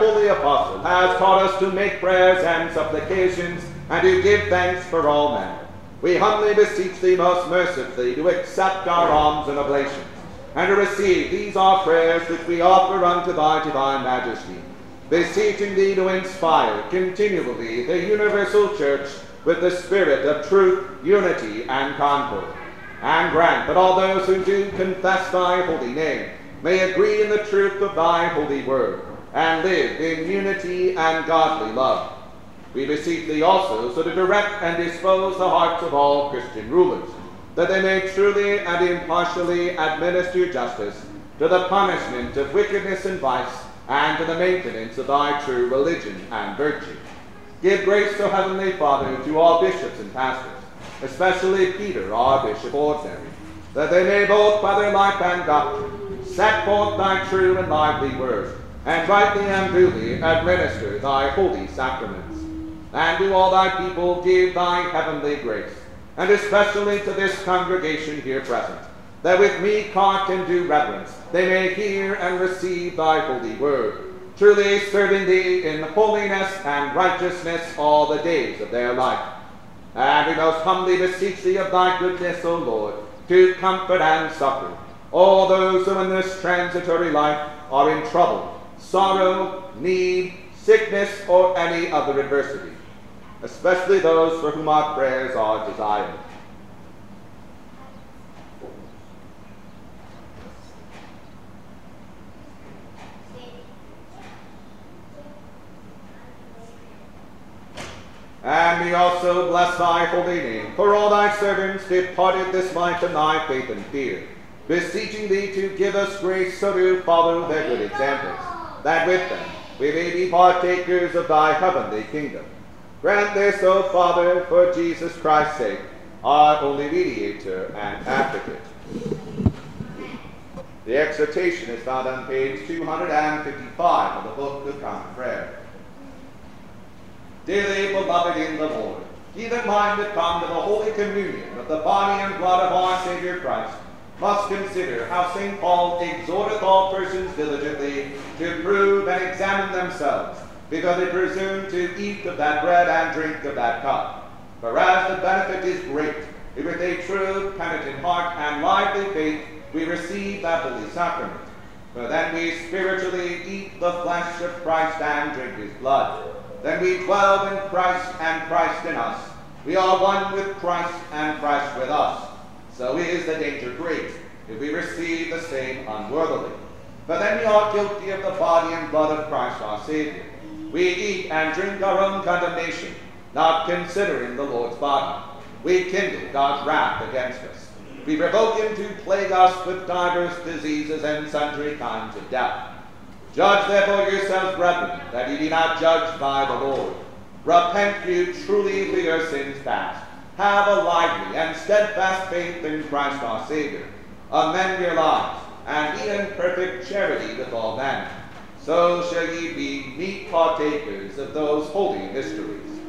Thy holy apostle has taught us to make prayers and supplications and to give thanks for all men. We humbly beseech thee most mercifully to accept our alms and oblations and to receive these our prayers which we offer unto thy divine majesty, beseeching thee to inspire continually the universal church with the spirit of truth, unity, and concord, and grant that all those who do confess thy holy name may agree in the truth of thy holy word, and live in unity and godly love. We beseech thee also so to direct and dispose the hearts of all Christian rulers, that they may truly and impartially administer justice to the punishment of wickedness and vice, and to the maintenance of thy true religion and virtue. Give grace, O Heavenly Father, to all bishops and pastors, especially Peter, our Bishop Ordinary, that they may both by their life and doctrine set forth thy true and lively word, and rightly and duly administer thy holy sacraments. and to all thy people give thy heavenly grace, and especially to this congregation here present, that with meek heart and due reverence they may hear and receive thy holy word, truly serving thee in holiness and righteousness all the days of their life. And we most humbly beseech thee of thy goodness, O Lord, to comfort and succor all those who in this transitory life are in trouble, sorrow, need, sickness, or any other adversity, especially those for whom our prayers are desired. And we also bless thy holy name, for all thy servants departed this life in thy faith and fear, beseeching thee to give us grace so to follow their good examples, that with them we may be partakers of thy heavenly kingdom. Grant this, O Father, for Jesus Christ's sake, our only mediator and advocate. The exhortation is found on page 255 of the Book of Common Prayer. Dearly beloved in the Lord, he that mind to come to the Holy Communion of the body and blood of our Savior Christ must consider how St. Paul exhorteth all persons diligently to prove and examine themselves, because they presume to eat of that bread and drink of that cup. For as the benefit is great, if with a true, penitent heart and lively faith we receive that holy sacrament. For then we spiritually eat the flesh of Christ and drink his blood. Then we dwell in Christ and Christ in us. We are one with Christ and Christ with us. So is the danger great if we receive the same unworthily. But then we are guilty of the body and blood of Christ our Savior. We eat and drink our own condemnation, not considering the Lord's body. We kindle God's wrath against us. We provoke him to plague us with divers diseases and sundry kinds of death. Judge therefore yourselves, brethren, that ye be not judged by the Lord. Repent you truly for your sins past. Have a lively and steadfast faith in Christ our Savior. Amend your lives, and be in perfect charity with all men. So shall ye be meet partakers of those holy mysteries.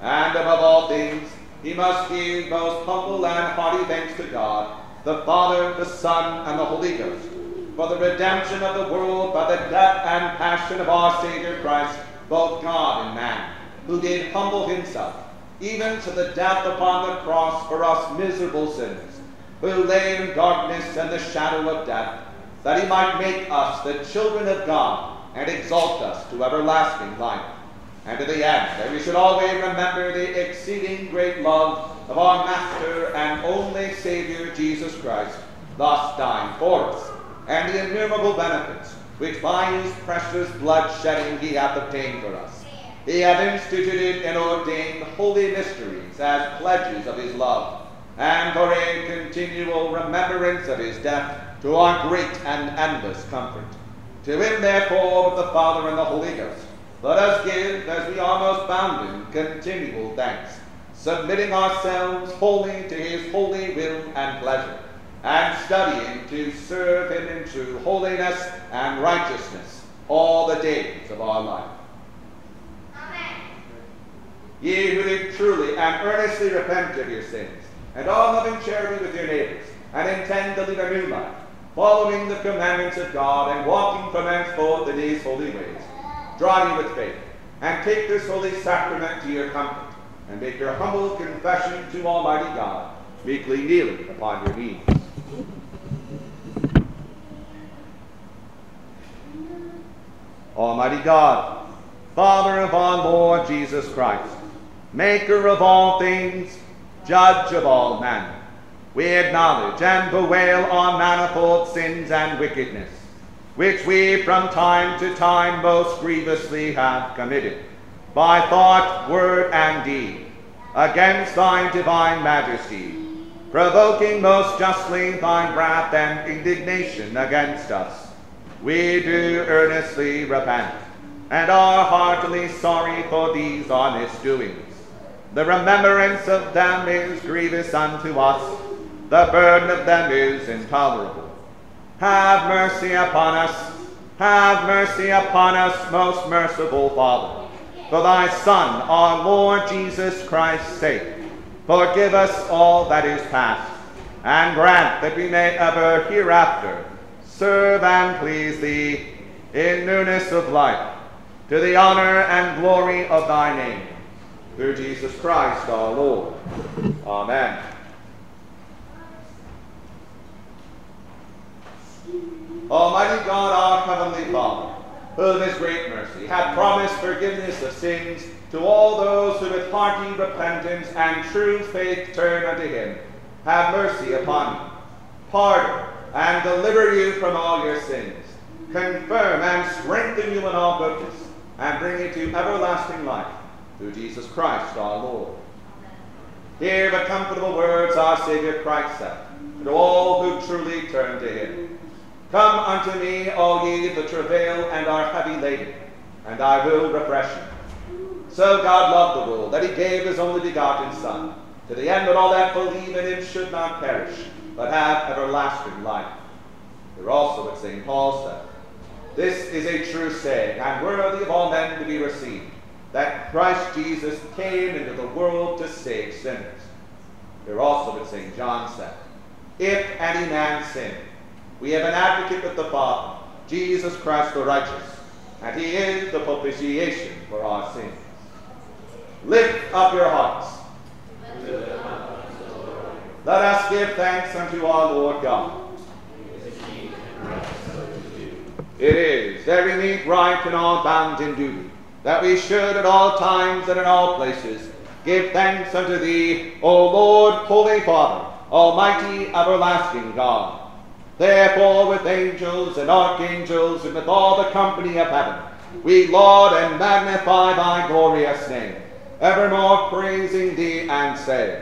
And above all things, he must give most humble and hearty thanks to God, the Father, the Son, and the Holy Ghost, for the redemption of the world by the death and passion of our Savior Christ, both God and man, who did humble himself, even to the death upon the cross for us miserable sinners, who lay in darkness and the shadow of death, that he might make us the children of God and exalt us to everlasting life. And to the end, that we should always remember the exceeding great love of our Master and only Savior Jesus Christ, thus dying for us, and the innumerable benefits which by his precious blood shedding he hath obtained for us. He hath instituted and ordained holy mysteries as pledges of his love, and for a continual remembrance of his death to our great and endless comfort. To him, therefore, with the Father and the Holy Ghost, let us give, as we are most bound in, continual thanks, submitting ourselves wholly to his holy will and pleasure, and studying to serve him in true holiness and righteousness all the days of our life. Ye who do truly and earnestly repent of your sins, and all loving charity with your neighbors, and intend to lead a new life, following the commandments of God and walking from henceforth in these holy ways, draw ye with faith, and take this holy sacrament to your comfort, and make your humble confession to Almighty God, meekly kneeling upon your knees. Almighty God, Father of our Lord Jesus Christ, maker of all things, judge of all men, we acknowledge and bewail our manifold sins and wickedness, which we from time to time most grievously have committed, by thought, word, and deed, against thy divine majesty, provoking most justly thy wrath and indignation against us. We do earnestly repent, and are heartily sorry for these our misdoings. The remembrance of them is grievous unto us, the burden of them is intolerable. Have mercy upon us, have mercy upon us, most merciful Father. for thy Son, our Lord Jesus Christ's sake. Forgive us all that is past, and grant that we may ever hereafter serve and please thee in newness of life, to the honor and glory of thy name. Through Jesus Christ our Lord. Amen. Almighty God, our heavenly Father, who in his great mercy hath promised forgiveness of sins to all those who with hearty repentance and true faith turn unto him, have mercy upon you, pardon and deliver you from all your sins, confirm and strengthen you in all goodness, and bring you to everlasting life, through Jesus Christ our Lord. Hear the comfortable words our Savior Christ said, to all who truly turn to him. Come unto me, all ye that travail and are heavy laden, and I will refresh you. So God loved the world that he gave his only begotten Son, to the end that all that believe in him should not perish, but have everlasting life. Hear also what St. Paul said, This is a true saying, and worthy of all men to be received, that Christ Jesus came into the world to save sinners. Hear also what St. John said, If any man sin, we have an advocate with the Father, Jesus Christ the righteous, and he is the propitiation for our sins. Lift up your hearts. Let us give thanks unto our Lord God. It is very meet, right, and all bound in duty, that we should at all times and in all places give thanks unto thee, O Lord, Holy Father, Almighty, everlasting God. Therefore, with angels and archangels, and with all the company of heaven, we laud and magnify thy glorious name, evermore praising thee and saying,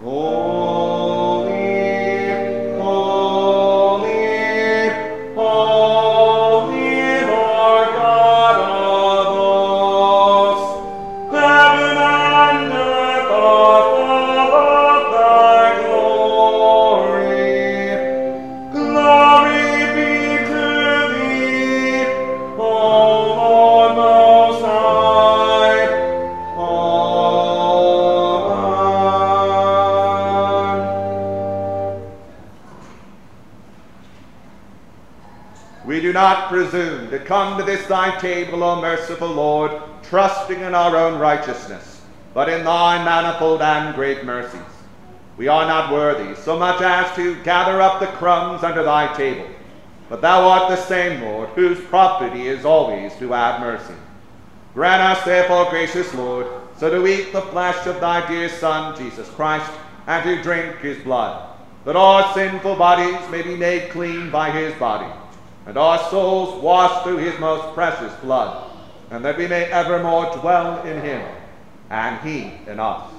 Holy, not presume to come to this thy table, O merciful Lord, trusting in our own righteousness, but in thy manifold and great mercies. We are not worthy so much as to gather up the crumbs under thy table, but thou art the same, Lord, whose property is always to have mercy. Grant us, therefore, gracious Lord, so to eat the flesh of thy dear Son, Jesus Christ, and to drink his blood, that our sinful bodies may be made clean by his body, and our souls washed through his most precious blood, and that we may evermore dwell in him, and he in us.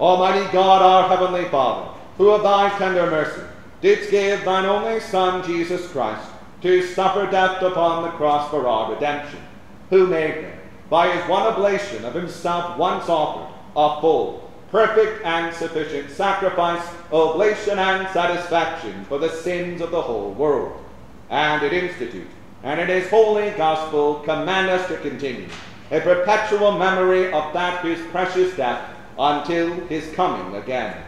Almighty God, our heavenly Father, who of thy tender mercy didst give thine only Son, Jesus Christ, to suffer death upon the cross for our redemption, who made him, by his one oblation of himself once offered, a full, perfect, and sufficient sacrifice, oblation, and satisfaction for the sins of the whole world. And it institute, and in his holy gospel command us to continue a perpetual memory of that whose precious death until his coming again.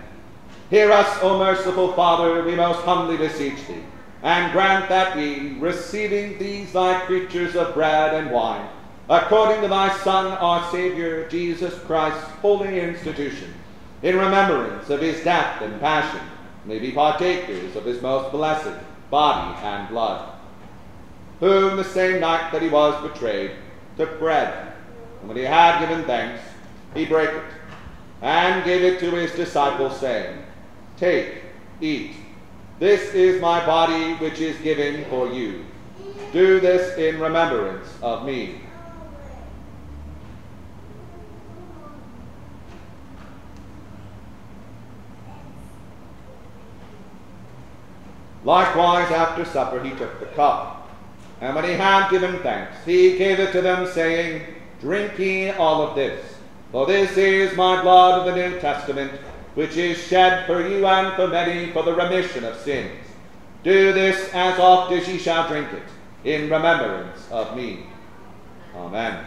Hear us, O merciful Father, we most humbly beseech thee, and grant that we, receiving these thy creatures of bread and wine, according to thy Son, our Savior, Jesus Christ's holy institution, in remembrance of his death and passion, may be partakers of his most blessed body and blood, whom the same night that he was betrayed took bread, and when he had given thanks, he brake it, and gave it to his disciples, saying, Take, eat. This is my body which is given for you. Do this in remembrance of me. Likewise, after supper, he took the cup. And when he had given thanks, he gave it to them, saying, Drink ye all of this, for this is my blood of the New Testament, which is shed for you and for many for the remission of sins. Do this as oft as ye shall drink it, in remembrance of me. Amen.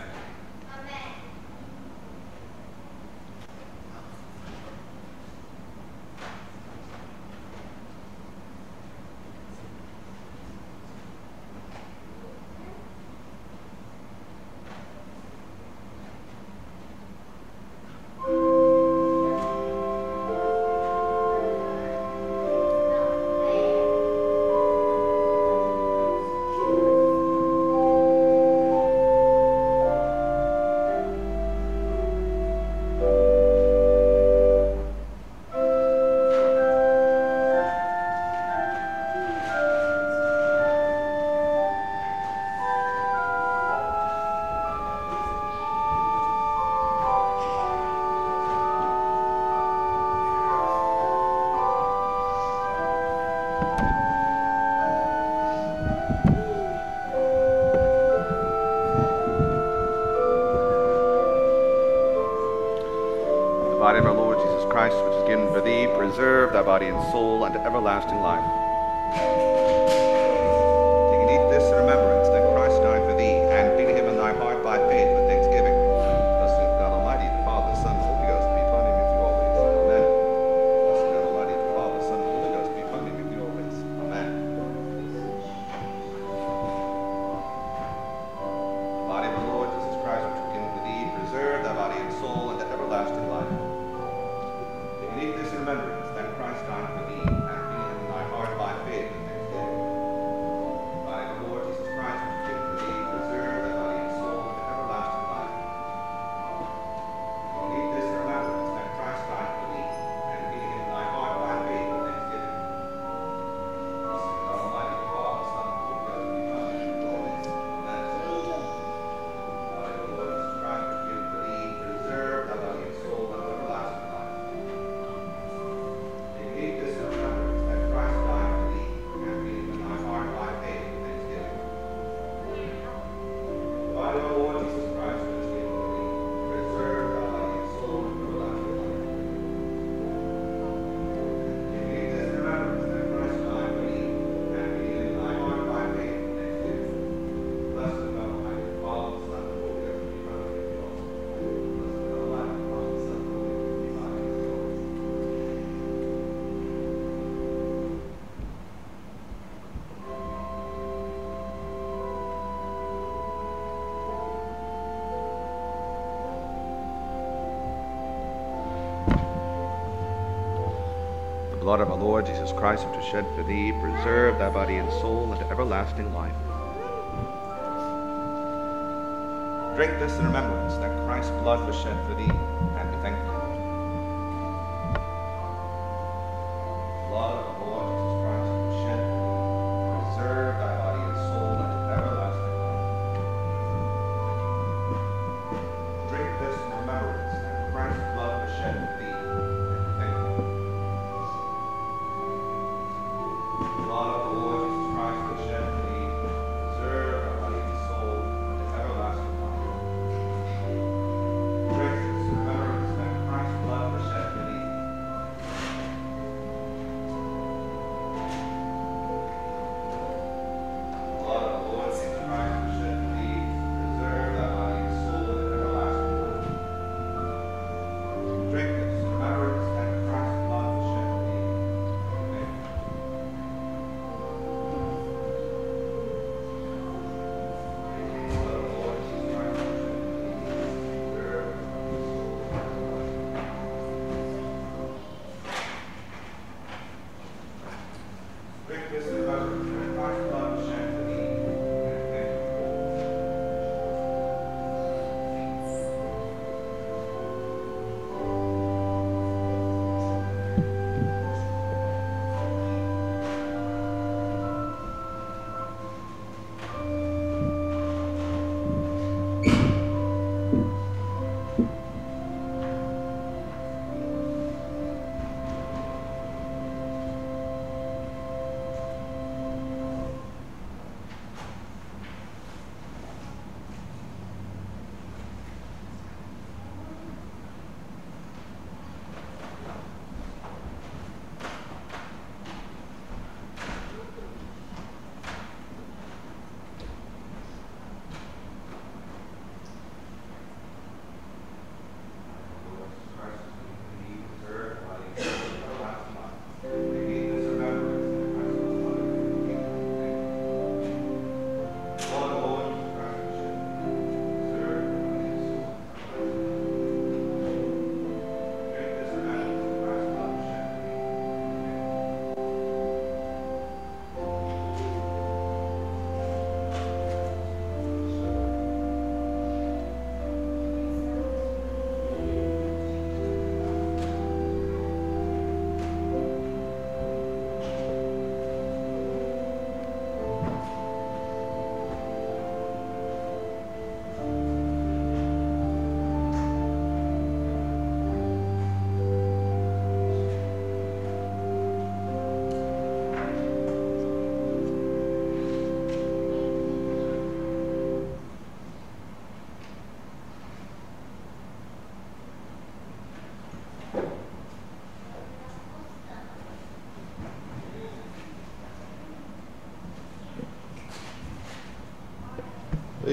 body and soul unto everlasting life. Lord Jesus Christ, who to shed for thee, preserve thy body and soul unto everlasting life. Drink this in remembrance that Christ's blood was shed for thee.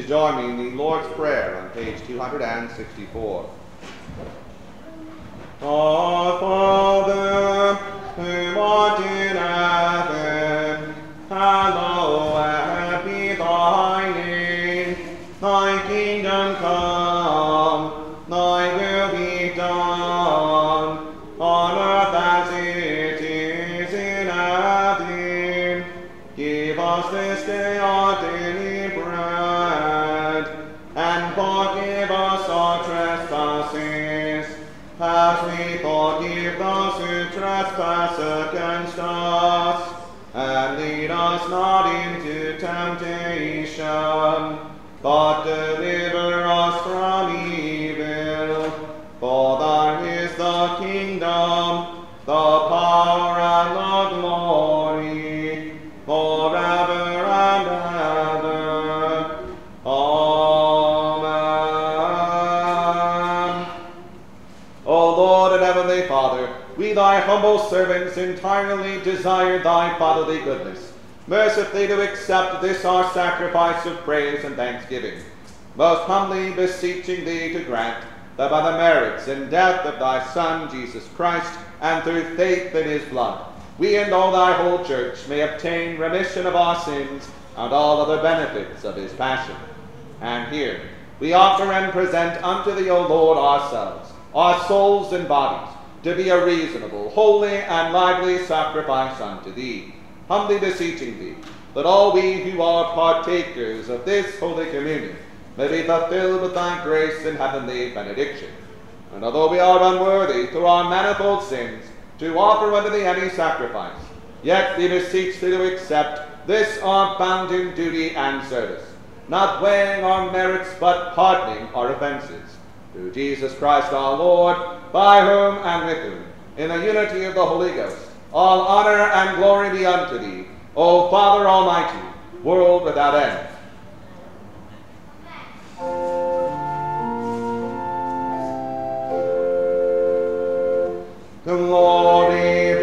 Join me in the Lord's Prayer on page 264. Our Father, who humble servants entirely desire thy fatherly goodness, mercifully to accept this our sacrifice of praise and thanksgiving, most humbly beseeching thee to grant that by the merits and death of thy Son Jesus Christ, and through faith in his blood, we and all thy whole church may obtain remission of our sins and all other benefits of his passion. And here we offer and present unto thee, O Lord, ourselves, our souls and bodies, to be a reasonable, holy, and lively sacrifice unto thee, humbly beseeching thee that all we who are partakers of this holy communion may be fulfilled with thy grace and heavenly benediction. And although we are unworthy through our manifold sins to offer unto thee any sacrifice, yet we beseech thee to accept this our bounden duty and service, not weighing our merits but pardoning our offenses. Through Jesus Christ our Lord, by whom and with whom, in the unity of the Holy Ghost, all honor and glory be unto thee, O Father Almighty, world without end. Glory